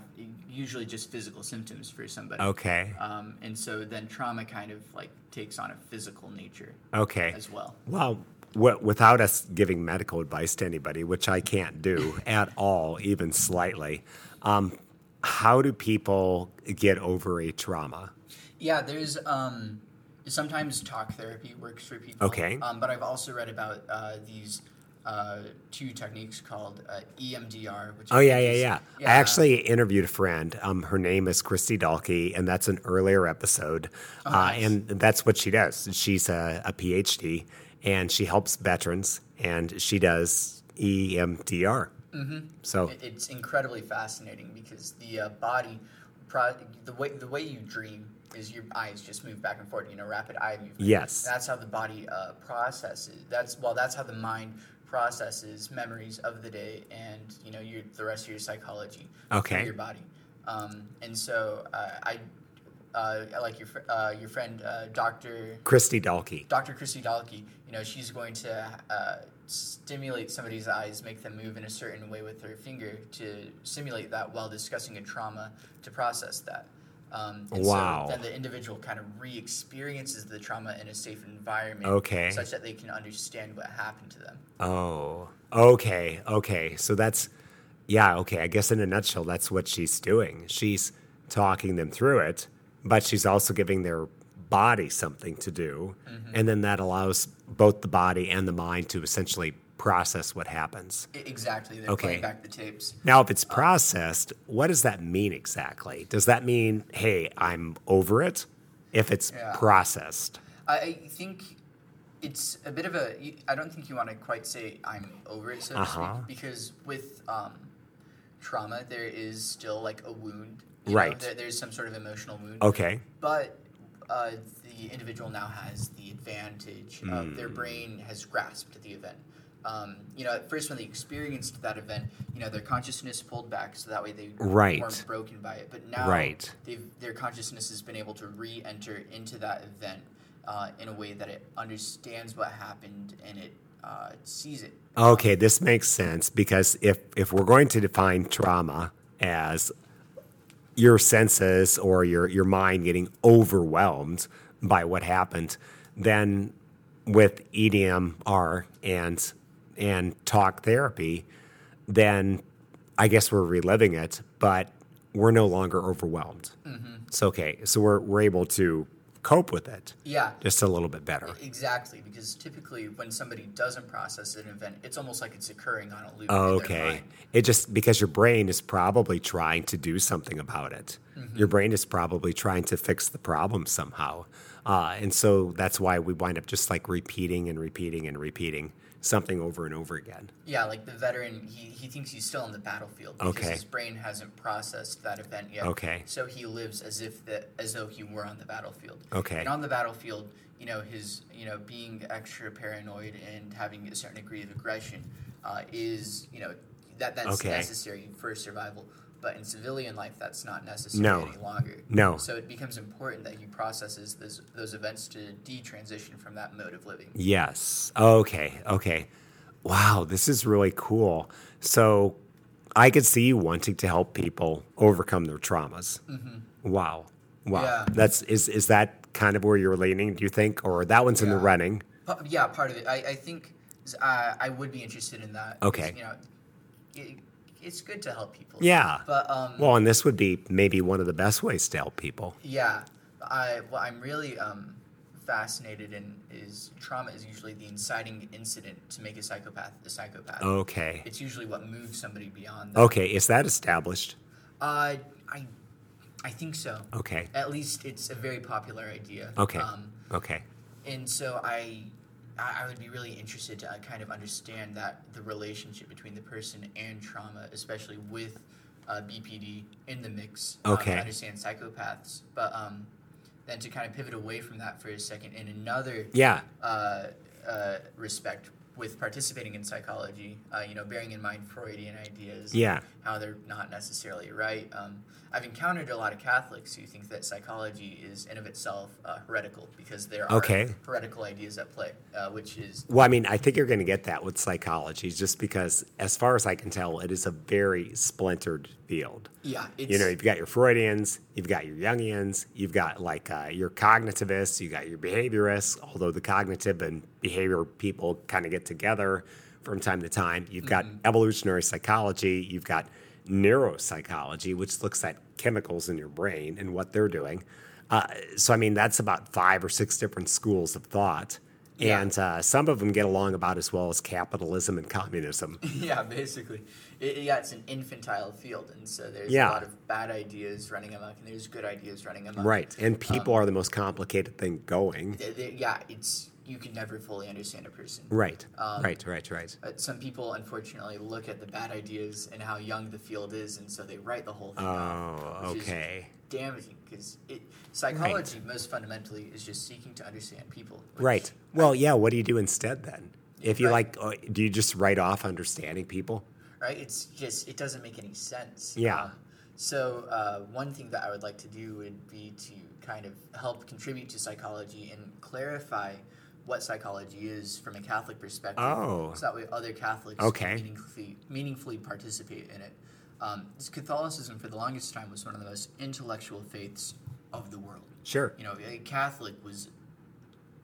usually just physical symptoms for somebody. Okay. Um, and so then trauma kind of like takes on a physical nature Okay. as well. Well, w- without us giving medical advice to anybody, which I can't do at all, even slightly, um, how do people get over a trauma? Yeah, there's um, sometimes talk therapy works for people. Okay. Um, but I've also read about uh, these uh, two techniques called uh, EMDR. Which Oh I yeah, yeah, yeah. I actually interviewed a friend. Um, her name is Christy Dalkey, and that's an earlier episode. uh, nice. and that's what she does. She's a, a PhD, and she helps veterans, and she does EMDR. Mm-hmm. So It's incredibly fascinating because the uh, body, pro- the way the way you dream is your eyes just move back and forth. You know, rapid eye movement. Yes. That's how the body uh, processes. That's well, that's how the mind processes memories of the day and you know your the rest of your psychology. Okay. your body. Um, and so uh, I. Uh, like your uh, your friend uh, Doctor Christy Dalkey. Dr. Christy Dalkey, you know, she's going to uh, stimulate somebody's eyes, make them move in a certain way with her finger to simulate that while discussing a trauma to process that. Um, and Wow. So then the individual kind of re-experiences the trauma in a safe environment, Okay. such that they can understand what happened to them. Oh, okay, okay. So that's, yeah, okay. I guess in a nutshell, that's what she's doing. She's talking them through it, but she's also giving their body something to do. And then that allows both the body and the mind to essentially process what happens. Exactly. They're Okay. back the tapes. Now, if it's processed, what does that mean exactly? Does that mean, hey, I'm over it? If it's Yeah. processed. I think it's a bit of a. I don't think you want to quite say I'm over it, so Uh-huh. speak, because with um, trauma, there is still like a wound. Right. there, there's some sort of emotional wound. Okay. But uh, the individual now has the advantage of their Hmm. brain has grasped the event. Um, you know, at first when they experienced that event, you know, their consciousness pulled back so that way they Right. weren't broken by it. But now Right. they've, their consciousness has been able to re-enter into that event uh, in a way that it understands what happened and it uh, sees it. Okay, this makes sense because if if we're going to define trauma as your senses or your your mind getting overwhelmed by what happened, then with EDMR and and talk therapy, then I guess we're reliving it, but we're no longer overwhelmed. It's okay. So we're we're able to cope with it Yeah, just a little bit better. exactly. Because typically when somebody doesn't process an event, it's almost like it's occurring on a loop. Oh, okay. It just because your brain is probably trying to do something about it. Mm-hmm. Your brain is probably trying to fix the problem somehow. Uh, and so that's why we wind up just like repeating and repeating and repeating something over and over again. Yeah, like the veteran, he, he thinks he's still on the battlefield because Okay. his brain hasn't processed that event yet. Okay. So he lives as if that as though he were on the battlefield. Okay. And on the battlefield, you know, his you know being extra paranoid and having a certain degree of aggression uh, is you know that that's Okay. necessary for survival. But in civilian life, that's not necessary No. any longer. No. So it becomes important that he processes those those events to detransition from that mode of living. Yes. Okay. Okay. Wow, this is really cool. So I could see you wanting to help people overcome their traumas. Wow. Wow. Mm-hmm. Yeah. That's is is that kind of where you're leaning, do you think? Or that one's in the running? Yeah, part of it. I, I think uh, I would be interested in that. Okay. You know, it, it's good to help people. Yeah. But um, Well, and this would be maybe one of the best ways to help people. yeah, I what I'm really um, fascinated in is trauma is usually the inciting incident to make a psychopath a psychopath. Okay. It's usually what moves somebody beyond that. Okay. Is that established? Uh, I I think so. Okay. At least it's a very popular idea. Okay. Um, Okay. and so I, I I would be really interested to uh, kind of understand that the relationship between the person and trauma, especially with uh, BPD in the mix. um, Okay. to understand psychopaths, but um, then to kind of pivot away from that for a second in another Yeah. uh, uh, respect with participating in psychology, uh, you know, bearing in mind Freudian ideas, Yeah. how they're not necessarily right. Um, I've encountered a lot of Catholics who think that psychology is in of itself uh, heretical because there are Okay. heretical ideas at play, uh, which is Well, I mean, I think you're going to get that with psychology, just because, as far as I can tell, it is a very splintered field. yeah, it's, You know, you've got your Freudians, you've got your Jungians, you've got like uh, your cognitivists, you got your behaviorists. Although the cognitive and behavior people kind of get together from time to time. You've got evolutionary psychology, you've got neuropsychology, which looks at chemicals in your brain and what they're doing. Uh, so, I mean, that's about five or six different schools of thought. Yeah. And uh, some of them get along about as well as capitalism and communism. yeah, basically, it, yeah, it's an infantile field, and so there's Yeah. a lot of bad ideas running amok, and there's good ideas running amok. Right. And people are the most complicated thing going. Th- th- yeah, it's you can never fully understand a person. Right. Um, right, right, right. But some people, unfortunately, look at the bad ideas and how young the field is, and so they write the whole thing off. Oh, which is okay. damaging because it psychology most fundamentally is just seeking to understand people. Right. Well, yeah, what do you do instead then? If you Right. like, uh, do you just write off understanding people? right? It's just it doesn't make any sense. Yeah. Um, so uh, one thing that I would like to do would be to kind of help contribute to psychology and clarify what psychology is from a Catholic perspective. Oh. So that way other Catholics Okay. can meaningfully meaningfully participate in it. Um, Catholicism for the longest time was one of the most intellectual faiths of the world. Sure. You know, a Catholic was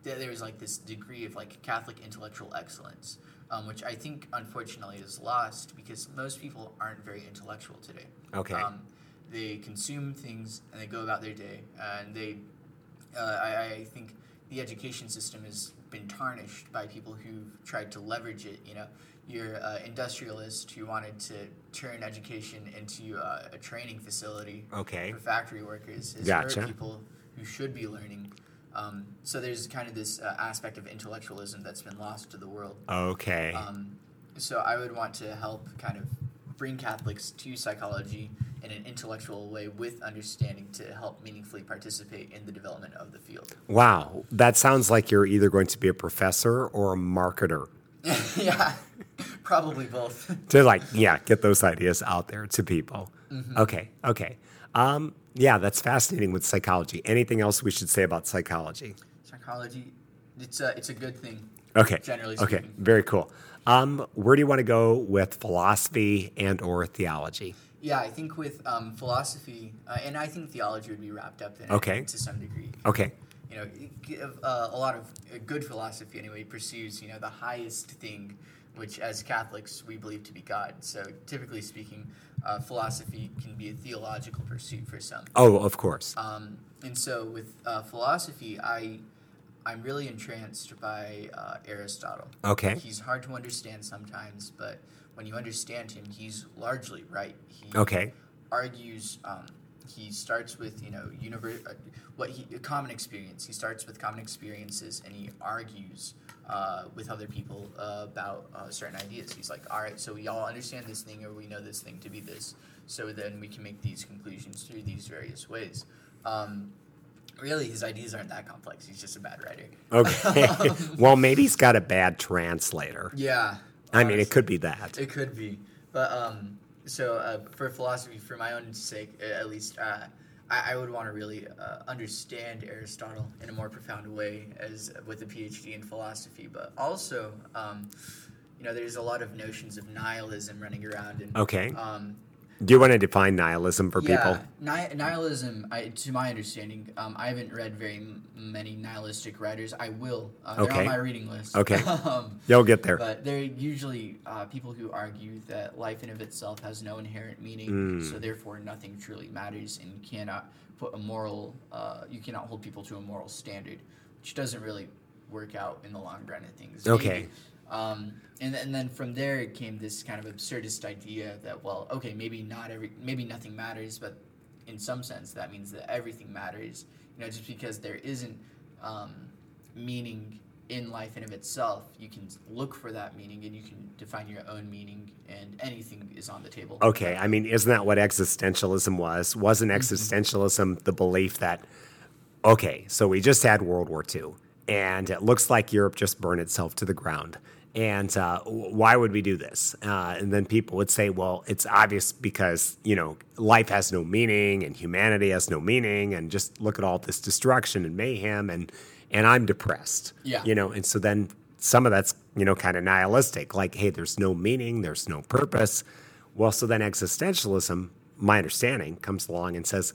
there, there was like this degree of like Catholic intellectual excellence, um, which I think unfortunately is lost because most people aren't very intellectual today. Okay. Um, they consume things and they go about their day, and they. Uh, I, I think the education system has been tarnished by people who've tried to leverage it. You know, your uh, industrialist who wanted to turn education into uh, a training facility Okay. for factory workers has Gotcha. people who should be learning. Um, so there's kind of this uh, aspect of intellectualism that's been lost to the world. Okay. Um, so I would want to help kind of bring Catholics to psychology in an intellectual way with understanding to help meaningfully participate in the development of the field. Wow, that sounds like you're either going to be a professor or a marketer yeah, probably both. to like, yeah, get those ideas out there to people. Okay, okay. Um, yeah, that's fascinating with psychology. Anything else we should say about psychology? Psychology, it's a it's a good thing. Okay. Generally Okay. Very cool. Um, where do you want to go with philosophy and or theology? Yeah, I think with um, philosophy, uh, and I think theology would be wrapped up in it Okay. to some degree. Okay. You know, uh, a lot of uh, good philosophy anyway pursues you know the highest thing, which as Catholics we believe to be God. So typically speaking, uh, philosophy can be a theological pursuit for some. Oh, of course. Um, and so with uh, philosophy, I I'm really entranced by uh, Aristotle. Okay. He's hard to understand sometimes, but when you understand him, he's largely right. He Okay. argues. Um, he starts with you know universe, uh, what he a common experience. He starts with common experiences, and he argues uh, with other people uh, about uh, certain ideas. He's like, all right, so we all understand this thing, or we know this thing to be this. So then we can make these conclusions through these various ways. Um, really, his ideas aren't that complex. He's just a bad writer. Okay. well, maybe he's got a bad translator. Yeah. I mean, it could be that. It could be, but um, so uh, for philosophy, for my own sake, at least, uh, I, I would want to really uh, understand Aristotle in a more profound way, as with a PhD in philosophy. But also, um, you know, there's a lot of notions of nihilism running around, and Okay. um, Do you want to define nihilism for yeah, people? Ni- nihilism, I, to my understanding, um, I haven't read very m- many nihilistic writers. I will. Uh, they're Okay. on my reading list. Okay. um, You'll get there. but they're usually uh, people who argue that life in of itself has no inherent meaning, Mm. so therefore nothing truly matters, and you cannot put a moral, uh, you cannot hold people to a moral standard, which doesn't really work out in the long run of things. Okay. Um, and, and then from there it came this kind of absurdist idea that well, okay, maybe not every, maybe nothing matters, but in some sense that means that everything matters. You know, just because there isn't um, meaning in life in of itself, you can look for that meaning and you can define your own meaning, and anything is on the table. Okay, I mean, isn't that what existentialism was? Wasn't Mm-hmm. existentialism the belief that, okay, so we just had World War II, and it looks like Europe just burned itself to the ground. And uh, why would we do this? Uh, and then people would say, well, it's obvious because, you know, life has no meaning and humanity has no meaning, and just look at all this destruction and mayhem, and, and I'm depressed. Yeah. You know, and so then some of that's, you know, kind of nihilistic, like, hey, there's no meaning, there's no purpose. Well, so then existentialism, my understanding, comes along and says,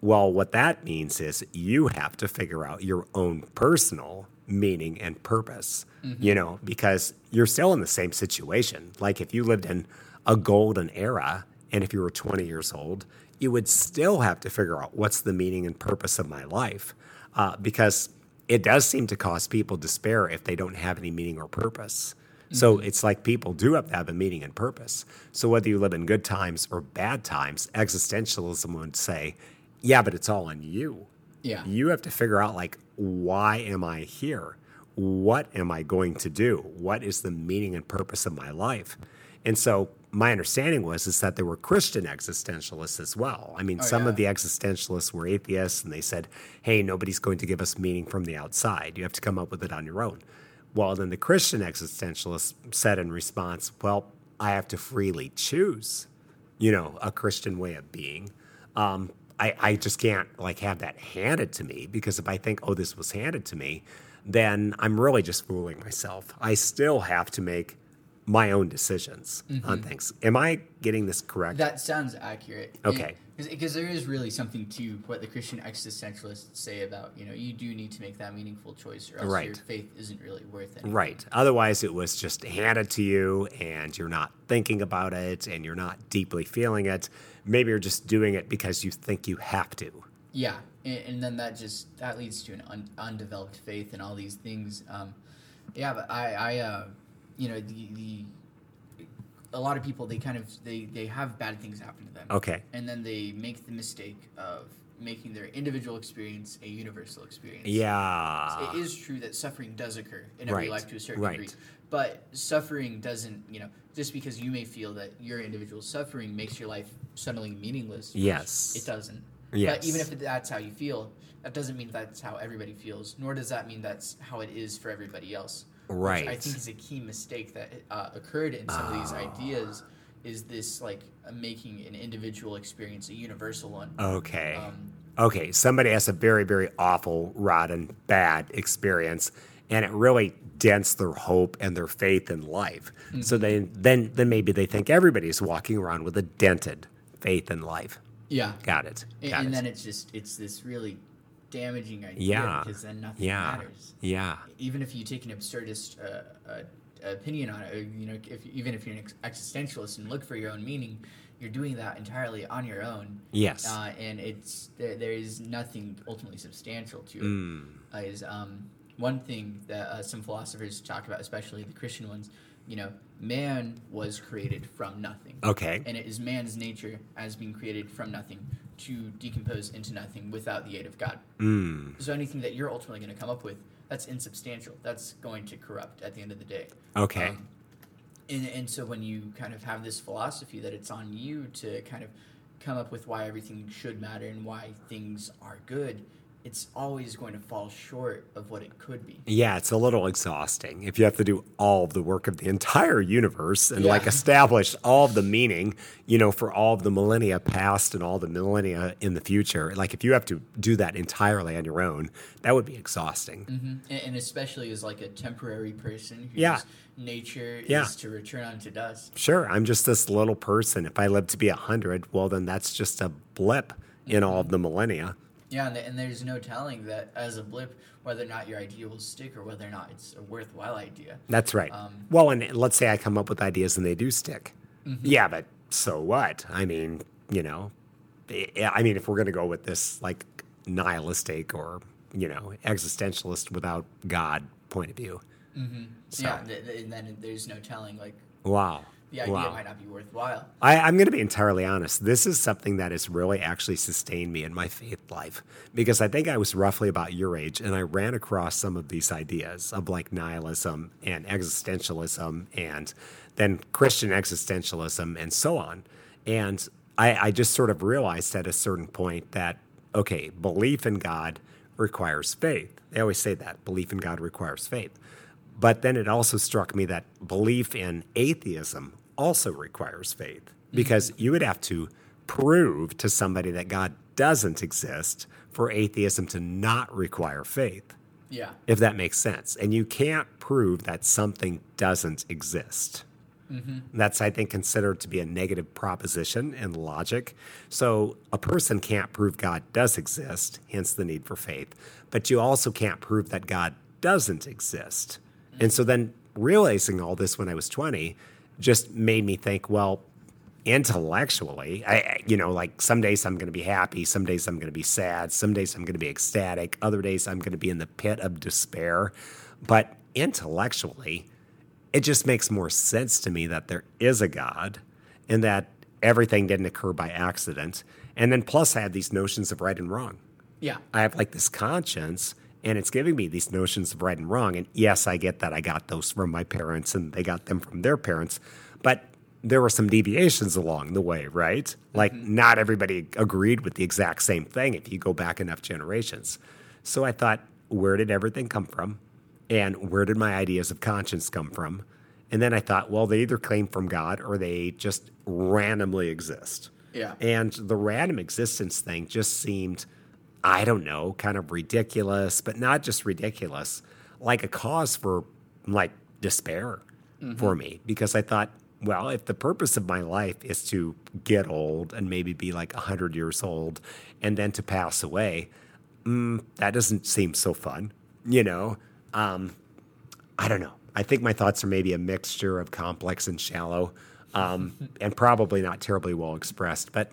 well, what that means is you have to figure out your own personal meaning and purpose, you know, because you're still in the same situation. Like if you lived in a golden era and if you were 20 years old, you would still have to figure out what's the meaning and purpose of my life uh, because it does seem to cause people despair if they don't have any meaning or purpose. So it's like people do have to have a meaning and purpose. So whether you live in good times or bad times, existentialism would say, yeah, but it's all on you. Yeah. You have to figure out like, why am I here? What am I going to do? What is the meaning and purpose of my life? And so my understanding was is that there were Christian existentialists as well. I mean, Oh, some of the existentialists were atheists and they said, hey, nobody's going to give us meaning from the outside. You have to come up with it on your own. Well, then the Christian existentialists said in response, well, I have to freely choose, you know, a Christian way of being. Um, I, I just can't like have that handed to me because if I think, oh, this was handed to me, then I'm really just fooling myself. I still have to make my own decisions on mm-hmm. things. Am I getting this correct? That sounds accurate. Okay. Because there is really something to what the Christian existentialists say about, you know, you do need to make that meaningful choice or else your Right. faith isn't really worth it. Right. Otherwise, it was just handed to you and you're not thinking about it and you're not deeply feeling it. Maybe you're just doing it because you think you have to. Yeah, and, and then that just that leads to an un, undeveloped faith and all these things. Um, yeah, but I, I, uh, you know, the the a lot of people they kind of they they have bad things happen to them. Okay. and then they make the mistake of making their individual experience a universal experience. Yeah. It is true that suffering does occur in every Right, life to a certain right. degree. But suffering doesn't, you know, just because you may feel that your individual suffering makes your life suddenly meaningless. Yes. It doesn't. Yes. But even if that's how you feel, that doesn't mean that's how everybody feels, nor does that mean that's how it is for everybody else. Right. Which I think is a key mistake that uh, occurred in some of these ideas is this like uh, making an individual experience a universal one. Okay. Um, okay. Somebody has a very, very awful, rotten, bad experience, and it really dents their hope and their faith in life. So Mm-hmm. they then then maybe they think everybody's walking around with a dented faith in life. yeah. Got it. And, Got and it. then it's just it's this really damaging idea yeah. because then nothing Yeah. matters. Yeah. Even if you take an absurdist uh, uh, opinion on it, or, you know, if even if you're an existentialist and look for your own meaning, you're doing that entirely on your own. Yes. Uh, and it's there, there is nothing ultimately substantial to it. Mm. Uh, is um, one thing that uh, some philosophers talk about, especially the Christian ones. You know, man was created from nothing. Okay. And it is man's nature as being created from nothing to decompose into nothing without the aid of God. Mm. So anything that you're ultimately going to come up with, that's insubstantial. That's going to corrupt at the end of the day. Okay. Um, and, and so when you kind of have this philosophy that it's on you to kind of come up with why everything should matter and why things are good, it's always going to fall short of what it could be. Yeah, it's a little exhausting if you have to do all of the work of the entire universe and like establish all of the meaning, you know, for all of the millennia past and all the millennia in the future. Like if you have to do that entirely on your own, that would be exhausting. Mm-hmm. And, and especially as like a temporary person whose Yeah. nature Yeah. is to return unto dust. Sure, I'm just this little person. If I live to be a hundred, well, then that's just a blip in mm-hmm. all of the millennia. Yeah, and, and there's no telling that as a blip whether or not your idea will stick or whether or not it's a worthwhile idea. That's right. Um, well, and let's say I come up with ideas and they do stick. Yeah, but so what? I mean, you know, I mean, if we're going to go with this like nihilistic or, you know, existentialist without God point of view. So- Yeah, th- th- and then there's no telling like Wow. The idea wow. might not be worthwhile. I, I'm going to be entirely honest. This is something that has really actually sustained me in my faith life because I think I was roughly about your age and I ran across some of these ideas of like nihilism and existentialism and then Christian existentialism and so on. And I, I just sort of realized at a certain point that, okay, belief in God requires faith. They always say that belief in God requires faith. But then it also struck me that belief in atheism also requires faith because you would have to prove to somebody that God doesn't exist for atheism to not require faith, Yeah. if that makes sense. And you can't prove that something doesn't exist. Mm-hmm. That's, I think, considered to be a negative proposition in logic. So a person can't prove God does exist, hence the need for faith. But you also can't prove that God doesn't exist. And so then realizing all this when I was 20 just made me think, well, intellectually, I, you know, like some days I'm going to be happy, some days I'm going to be sad, some days I'm going to be ecstatic, other days I'm going to be in the pit of despair. But intellectually, it just makes more sense to me that there is a God and that everything didn't occur by accident. And then plus, I have these notions of right and wrong. Yeah. I have like this conscience and it's giving me these notions of right and wrong. And yes, I get that I got those from my parents and they got them from their parents, but there were some deviations along the way, right? Like mm-hmm. not everybody agreed with the exact same thing if you go back enough generations. So I thought, where did everything come from? And where did my ideas of conscience come from? And then I thought, well, they either came from God or they just randomly exist. Yeah. And the random existence thing just seemed, I don't know, kind of ridiculous, but not just ridiculous, like a cause for like despair for me because I thought, well, if the purpose of my life is to get old and maybe be like 100 years old and then to pass away, mm, that doesn't seem so fun, you know? Um, I don't know. I think my thoughts are maybe a mixture of complex and shallow, um, and probably not terribly well expressed. But,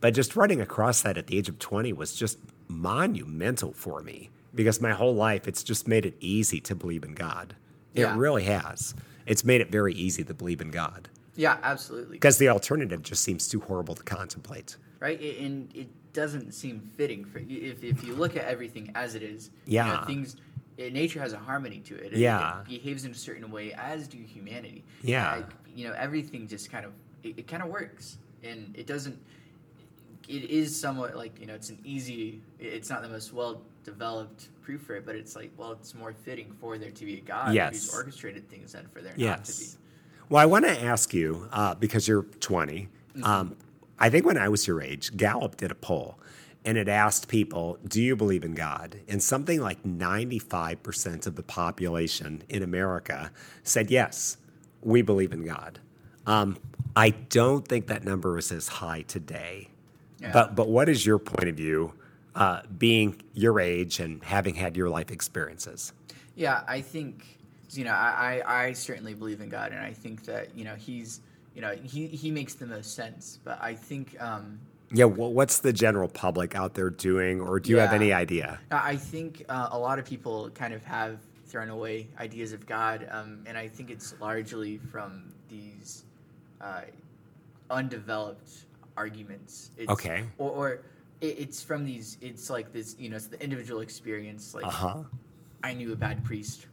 but just running across that at the age of 20 was just monumental for me because my whole life it's just made it easy to believe in God. It Yeah. really has. It's made it very easy to believe in God Yeah, absolutely. because the alternative just seems too horrible to contemplate. right? And it doesn't seem fitting for if if you look at everything as it is. Yeah. You know, things. eh, Nature has a harmony to it. It- Yeah. It behaves in a certain way, as do humanity. Yeah. Like, you know, everything just kind of it, it kind of works, and it doesn't. It is somewhat like you know, it's an easy. It's not the most well developed proof for it, but it's like well, it's more fitting for there to be a God Yes. who's orchestrated things than for there not to be. Yes. Well, I want to ask you uh, because you're 20. Um, I think when I was your age, Gallup did a poll and it asked people, Do you believe in God? And something like 95% of the population in America said, Yes, we believe in God. Um, I don't think that number is as high today. Yeah. But, but what is your point of view, uh, being your age and having had your life experiences? Yeah, I think you know I, I, I certainly believe in God, and I think that you know He's you know He He makes the most sense. But I think um, Yeah, wh- what's the general public out there doing, or do you have any idea? I think uh, a lot of people kind of have thrown away ideas of God, um, and I think it's largely from these uh, undeveloped arguments. It's, Okay. Or, or it, it's from these. It's like this. You know, it's the individual experience. Like Uh huh. I knew a bad priest.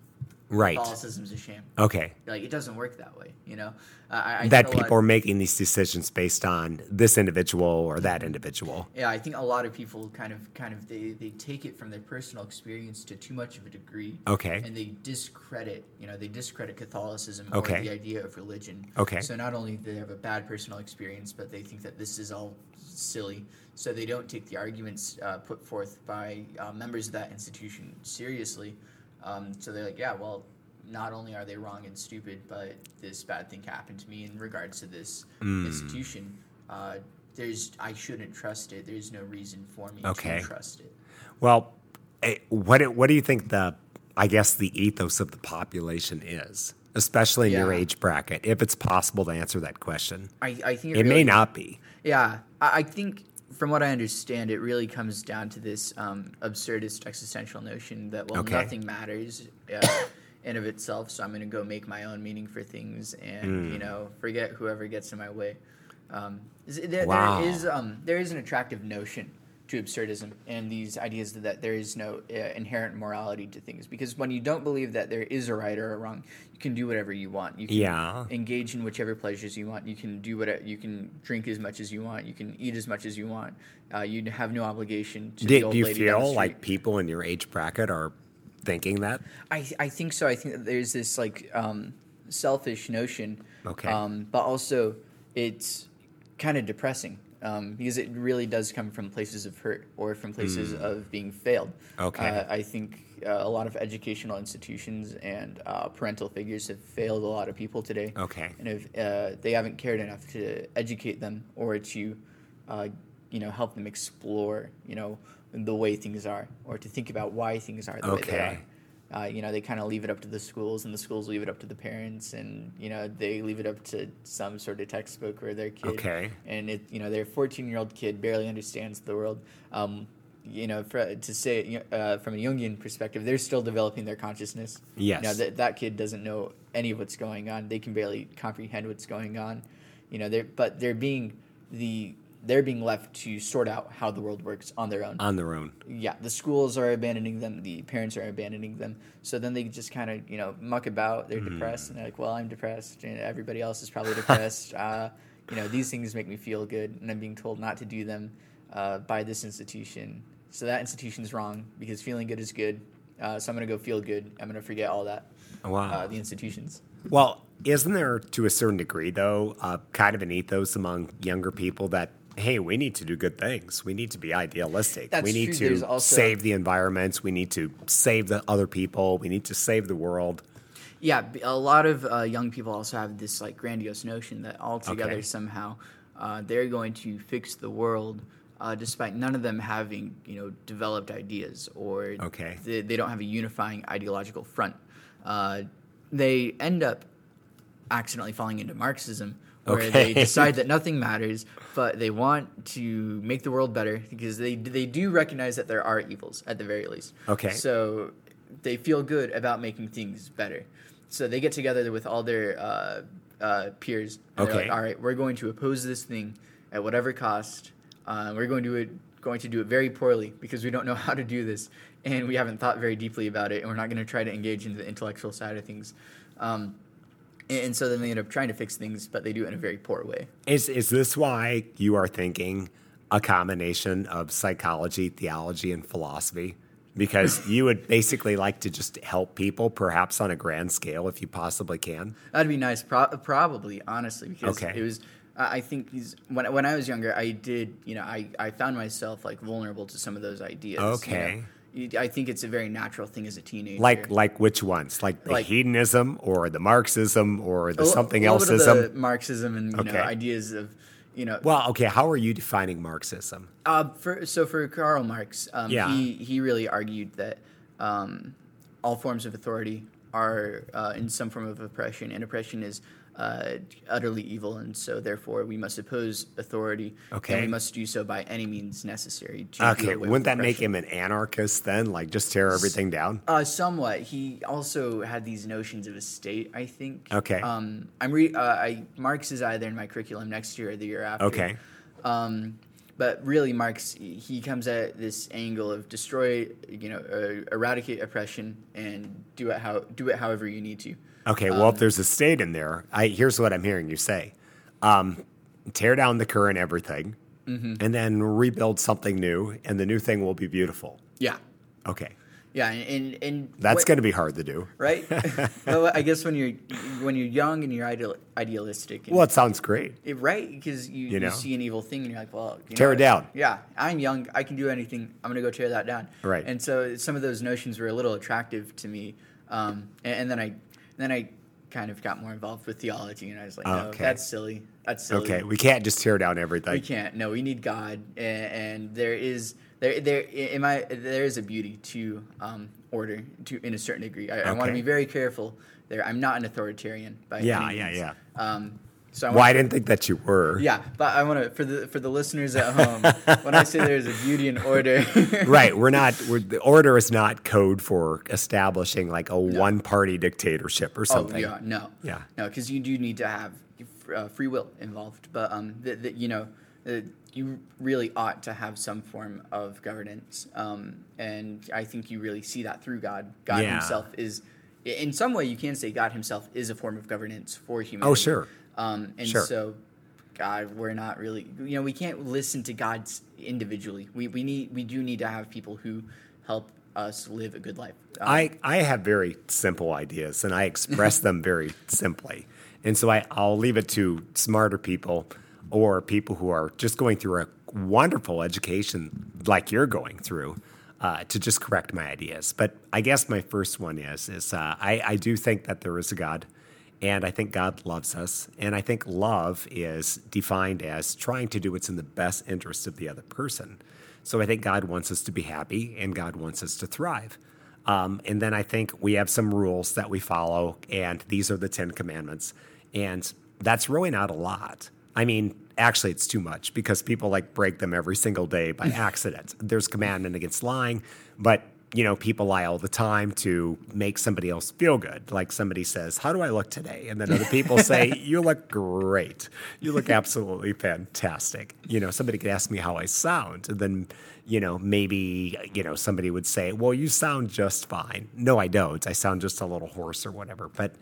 Right. Catholicism's a sham. Okay. Like it doesn't work that way. You know. Uh, I, I that think a lot- people are making these decisions based on this individual or that individual. Yeah, I think a lot of people kind of kind of they, they take it from their personal experience to too much of a degree. Okay. And they discredit, you know, they discredit Catholicism Okay. or the idea of religion. Okay. So not only do they have a bad personal experience, but they think that this is all silly. So they don't take the arguments uh, put forth by uh, members of that institution seriously. Um, so they're like, yeah, well, not only are they wrong and stupid, but this bad thing happened to me in regards to this Hmm. institution. Uh, there's, I shouldn't trust it. There's no reason for me Okay. to trust it. Well, eh, what do- what do you think the I guess the ethos of the population is, especially in your age bracket? If it's possible to answer that question, I, I think it may really- not be. Yeah, I, I think from what I understand, it really comes down to this um, absurdist existential notion that well, Okay. nothing matters uh, in of itself, so I'm going to go make my own meaning for things, and Hmm. you know, forget whoever gets in my way. Um, there, Wow. there is um, there is an attractive notion to absurdism and these ideas that there is no uh, inherent morality to things because when you don't believe that there is a right or a wrong, you can do whatever you want. You can Yeah. engage in whichever pleasures you want. You can do what you can drink as much as you want. You can eat as much as you want. Uh, you have no obligation to the Do, old do you lady down the feel like people in your age bracket are thinking that? I I think so. I think that there's this like um, selfish notion. Okay. Um, but also it's kind of depressing um, because it really does come from places of hurt or from places of being failed. Okay. Uh, I think uh, a lot of educational institutions and uh, parental figures have failed a lot of people today. Okay. And if uh, they haven't cared enough to educate them or to, uh, you know, help them explore, you know, the way things are or to think about why things are the way they are. Uh, you know, they kind of leave it up to the schools, and the schools leave it up to the parents, and you know, they leave it up to some sort of textbook or their kid. Okay. And it, you know, their 14-year-old kid barely understands the world. Um, you know, for, to say uh, from a Jungian perspective, they're still developing their consciousness. Yes. You know, that that kid doesn't know any of what's going on. They can barely comprehend what's going on. You know, they're but they're being the they're being left to sort out how the world works on their own On their own. yeah, the schools are abandoning them, the parents are abandoning them. So then they just kind of, you know, muck about. They're depressed, and they're like, well, I'm depressed, and everybody else is probably depressed. uh, you know, these things make me feel good, and I'm being told not to do them uh, by this institution. So that institution is wrong because feeling good is good. Uh, so I'm going to go feel good. I'm going to forget all that. Wow. Uh, the institutions. Well, isn't there to a certain degree, though, uh, kind of an ethos among younger people that, hey, we need to do good things. We need to be idealistic. That's we need true. to also- save the environments. We need to save the other people. We need to save the world. Yeah, a lot of uh, young people also have this like grandiose notion that altogether Okay. somehow uh, they're going to fix the world, uh, despite none of them having you know developed ideas or Okay. they, they don't have a unifying ideological front. Uh, they end up accidentally falling into Marxism, where Okay. they decide that nothing matters, but they want to make the world better because they they do recognize that there are evils at the very least. Okay. So they feel good about making things better. So they get together with all their uh, uh, peers. Okay. like, all right, we're going to oppose this thing at whatever cost. Uh, we're going to it going to do it very poorly because we don't know how to do this and we haven't thought very deeply about it and we're not going to try to engage into the intellectual side of things. Um, and, so then they end up trying to fix things, but they do it in a very poor way. Is is this why you are thinking a combination of psychology, theology, and philosophy? Because you would basically like to just help people, perhaps on a grand scale, if you possibly can. That'd be nice, pro- probably, honestly, because Okay. it was. I think he's, when when I was younger, I did you know I, I found myself like vulnerable to some of those ideas. you know. I think it's a very natural thing as a teenager. Like like which ones? Like the Like- hedonism or the Marxism or the A something a little of elseism? the Marxism and Okay. know ideas of you know Well, okay, how are you defining Marxism? Uh, for, so for Karl Marx, um, Yeah. he he really argued that um, all forms of authority are uh, in some form of oppression, and oppression is uh, utterly evil, and so therefore we must oppose authority, Okay. and we must do so by any means necessary. Okay, wouldn't that make him an anarchist then? Like just tear everything down? Uh, somewhat. He also had these notions of a state. I think. Okay. Um, I'm re. Uh, I Marx is either in my curriculum next year or the year after. Okay. Um, but really, Marx he comes at this angle of destroy, you know, uh, eradicate oppression and do it how do it however you need to. Okay, well, Um, if there's a state in there, I, here's what I'm hearing you say: um, tear down the current everything, Mm-hmm. and then rebuild something new, and the new thing will be beautiful. Yeah. Okay, Yeah, and and, and that's going to be hard to do. right. well, I guess when you're when you're young and you're ideal, idealistic. And, Well, it sounds great. It, right, because you, you, know? see an evil thing and you're like, well, you Tear know it down. Yeah, I'm young. I can do anything. I'm gonna go tear that down. Right. And so some of those notions were a little attractive to me, um, and, and then I then I kind of got more involved with theology, and I was like, no, Okay. that's silly. That's silly. Okay, we can't just tear down everything. We can't. No, we need God, and, and there is there there in my there is a beauty to um, order to in a certain degree. I, I want to be very careful there. I'm not an authoritarian by Yeah, any yeah, means. yeah. Um, so I Well, I didn't think that you were. yeah, but I want to for the for the listeners at home when I say there's a beauty in order. Right, we're not. We're, the order is not code for establishing like a one-party dictatorship or something. Oh something. yeah, no, Yeah. no, because you do need to have uh, free will involved. But um, that that you know, uh, you really ought to have some form of governance. Um, and I think you really see that through God. God Yeah. Himself is, in some way, you can say God Himself is a form of governance for humanity. Oh, sure. Um, and Sure. so, God, we're not really, you know, we can't listen to God individually. We we need we do need to have people who help us live a good life. Um, I, I have very simple ideas and I express them very simply. And so I, I'll leave it to smarter people or people who are just going through a wonderful education like you're going through uh, to just correct my ideas. But I guess my first one is, is uh, I, I do think that there is a God. And I think God loves us. And I think love is defined as trying to do what's in the best interest of the other person. So I think God wants us to be happy and God wants us to thrive. Um, and then I think we have some rules that we follow, and these are the Ten Commandments. And that's really not a lot. I mean, actually, it's too much because people like break them every single day by accident. There's commandment against lying, but you know, people lie all the time to make somebody else feel good. Like somebody says, How do I look today? And then other people say, You look great. You look absolutely fantastic. You know, somebody could ask me how I sound. And then, you know, maybe, you know, somebody would say, Well, you sound just fine. No, I don't. I sound just a little hoarse or whatever. But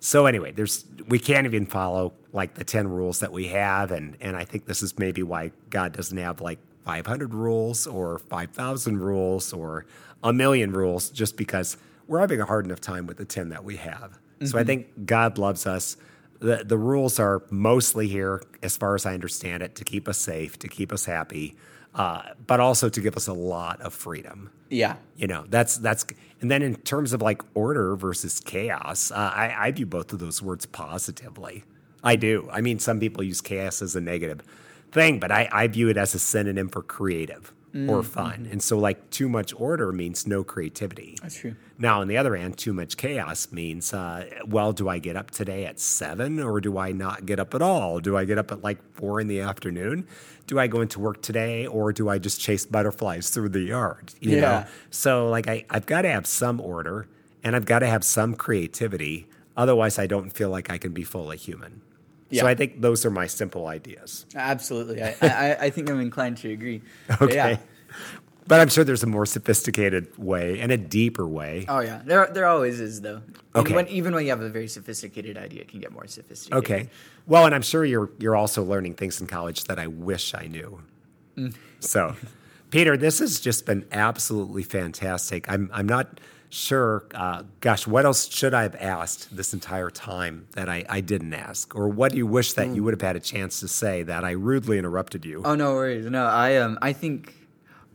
so anyway, there's we can't even follow like the 10 rules that we have. And, and I think this is maybe why God doesn't have like 500 rules or 5,000 rules or a million rules just because we're having a hard enough time with the 10 that we have. So I think God loves us. The, the rules are mostly here, as far as I understand it, to keep us safe, to keep us happy, uh, but also to give us a lot of freedom. yeah, You know, that's that's, and then in terms of like order versus chaos, uh, I, I view both of those words positively. I do. I mean, some people use chaos as a negative thing, but I, I view it as a synonym for creative or fun. And so, like, too much order means no creativity. that's true. Now, on the other hand, too much chaos means, uh, well, do I get up today at seven or do I not get up at all? Do I get up at like four in the afternoon? Do I go into work today or do I just chase butterflies through the yard? You Yeah. know? So, like, I, I've got to have some order and I've got to have some creativity. Otherwise, I don't feel like I can be fully human. Yeah. I think those are my simple ideas. Absolutely, I, I, I think I'm inclined to agree. Okay. Yeah. But I'm sure there's a more sophisticated way and a deeper way. Oh yeah, there there always is though. Okay. When, even when you have a very sophisticated idea, it can get more sophisticated. Okay. Well, and I'm sure you're you're also learning things in college that I wish I knew. Mm. So, Peter, this has just been absolutely fantastic. I'm I'm not sure. Uh, gosh, what else should I have asked this entire time that I, I didn't ask, or what do you wish that you Mm. would have had a chance to say that I rudely interrupted you? Oh no worries. No, I um I think.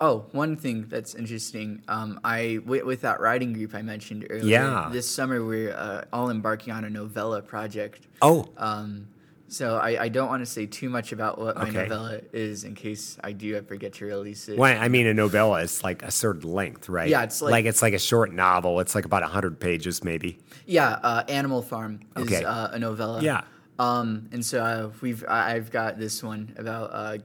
Oh, one thing that's interesting. Um, I with, with that writing group I mentioned earlier. Yeah. This summer we're uh, all embarking on a novella project. Oh, Um, so I, I don't want to say too much about what my Okay. novella is in case I do ever get to release it. well, I mean, a novella is like a certain length, right? Yeah, it's like- it's like a short novel. It's like about hundred pages, maybe. Yeah, uh, Animal Farm is Okay. uh, a novella. Yeah. Um, and so uh, we've I- I've got this one about uh,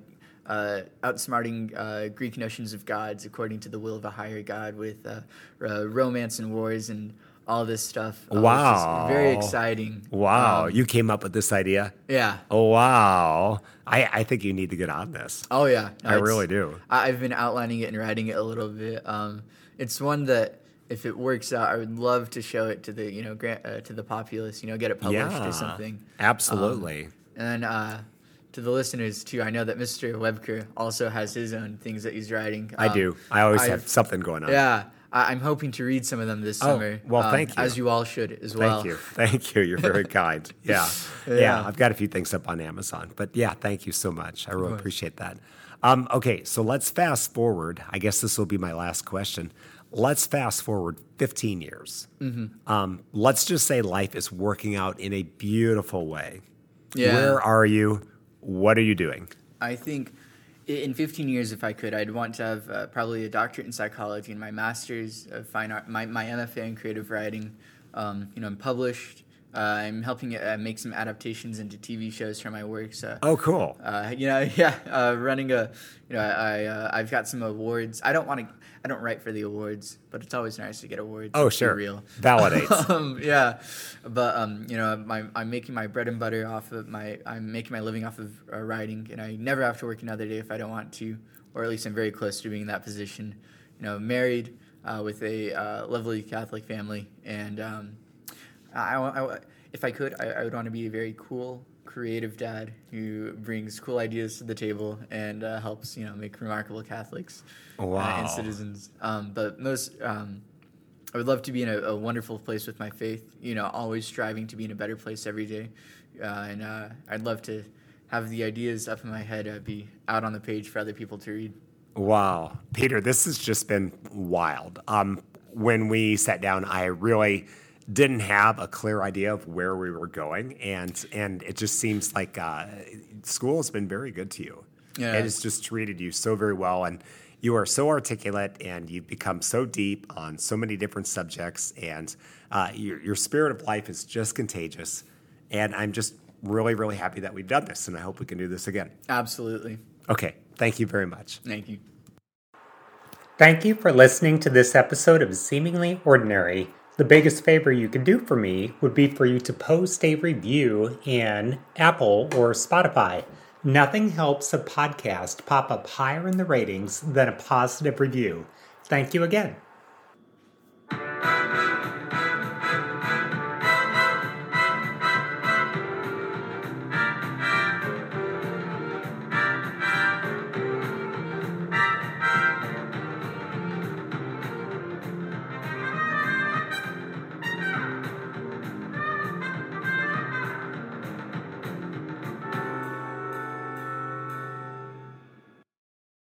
uh, outsmarting uh, Greek notions of gods according to the will of a higher god with uh, uh, romance and wars and all this stuff. Uh, which is very exciting. Wow, Um, you came up with this idea. yeah. Oh wow! I, I think you need to get on this. Oh yeah. No, I really do. I- I've been outlining it and writing it a little bit. Um, it's one that if it works out, I would love to show it to the you know grant, uh, to the populace. You know, get it published yeah, or something. Absolutely. And then uh, to the listeners too, I know that Mr. Webker also has his own things that he's writing. I Um, do. I always I've- have something going on. Yeah, I, I'm hoping to read some of them this Oh, summer. well, um, thank you. As you all should as well. Thank you. Thank you. You're very kind. Yeah. yeah. Yeah. I've got a few things up on Amazon. But yeah, thank you so much. I really appreciate that. Um, okay, so let's fast forward. I guess this will be my last question. Let's fast forward 15 years. Mm-hmm. Um, let's just say life is working out in a beautiful way. Yeah. Where are you? What are you doing? I think in 15 years, if I could, I'd want to have uh, probably a doctorate in psychology and my master's of fine art, my, my MFA in creative writing. Um, you know, I'm published. Uh, I'm helping uh, make some adaptations into TV shows for my works. So, Oh, cool. uh, you know, yeah, uh, running a, you know, I, uh, I've got some awards. I don't want to, I don't write for the awards, but it's always nice to get awards. Oh, sure. real. Validates. um, yeah, but um, you know, my, I'm making my bread and butter off of my, I'm making my living off of uh, writing, and I never have to work another day if I don't want to, or at least I'm very close to being in that position. You know, married uh, with a uh, lovely Catholic family, and um, I, I, I- if I could, I, I would want to be a very cool, creative dad who brings cool ideas to the table and uh, helps, you know, make remarkable Catholics uh, and citizens. Um, but most, um, I would love to be in a, a wonderful place with my faith. You know, always striving to be in a better place every day, uh, and uh, I'd love to have the ideas up in my head uh, be out on the page for other people to read. Wow, Peter, this has just been wild. Um, when we sat down, I really didn't have a clear idea of where we were going, and and it just seems like uh, school has been very good to you. Yeah. it has just treated you so very well, and you are so articulate, and you've become so deep on so many different subjects, and uh, your your spirit of life is just contagious. And I'm just really, really happy that we've done this, and I hope we can do this again. Absolutely. Okay, thank you very much. Thank you. Thank you for listening to this episode of Seemingly Ordinary. The biggest favor you could do for me would be for you to post a review in Apple or Spotify. Nothing helps a podcast pop up higher in the ratings than a positive review. Thank you again.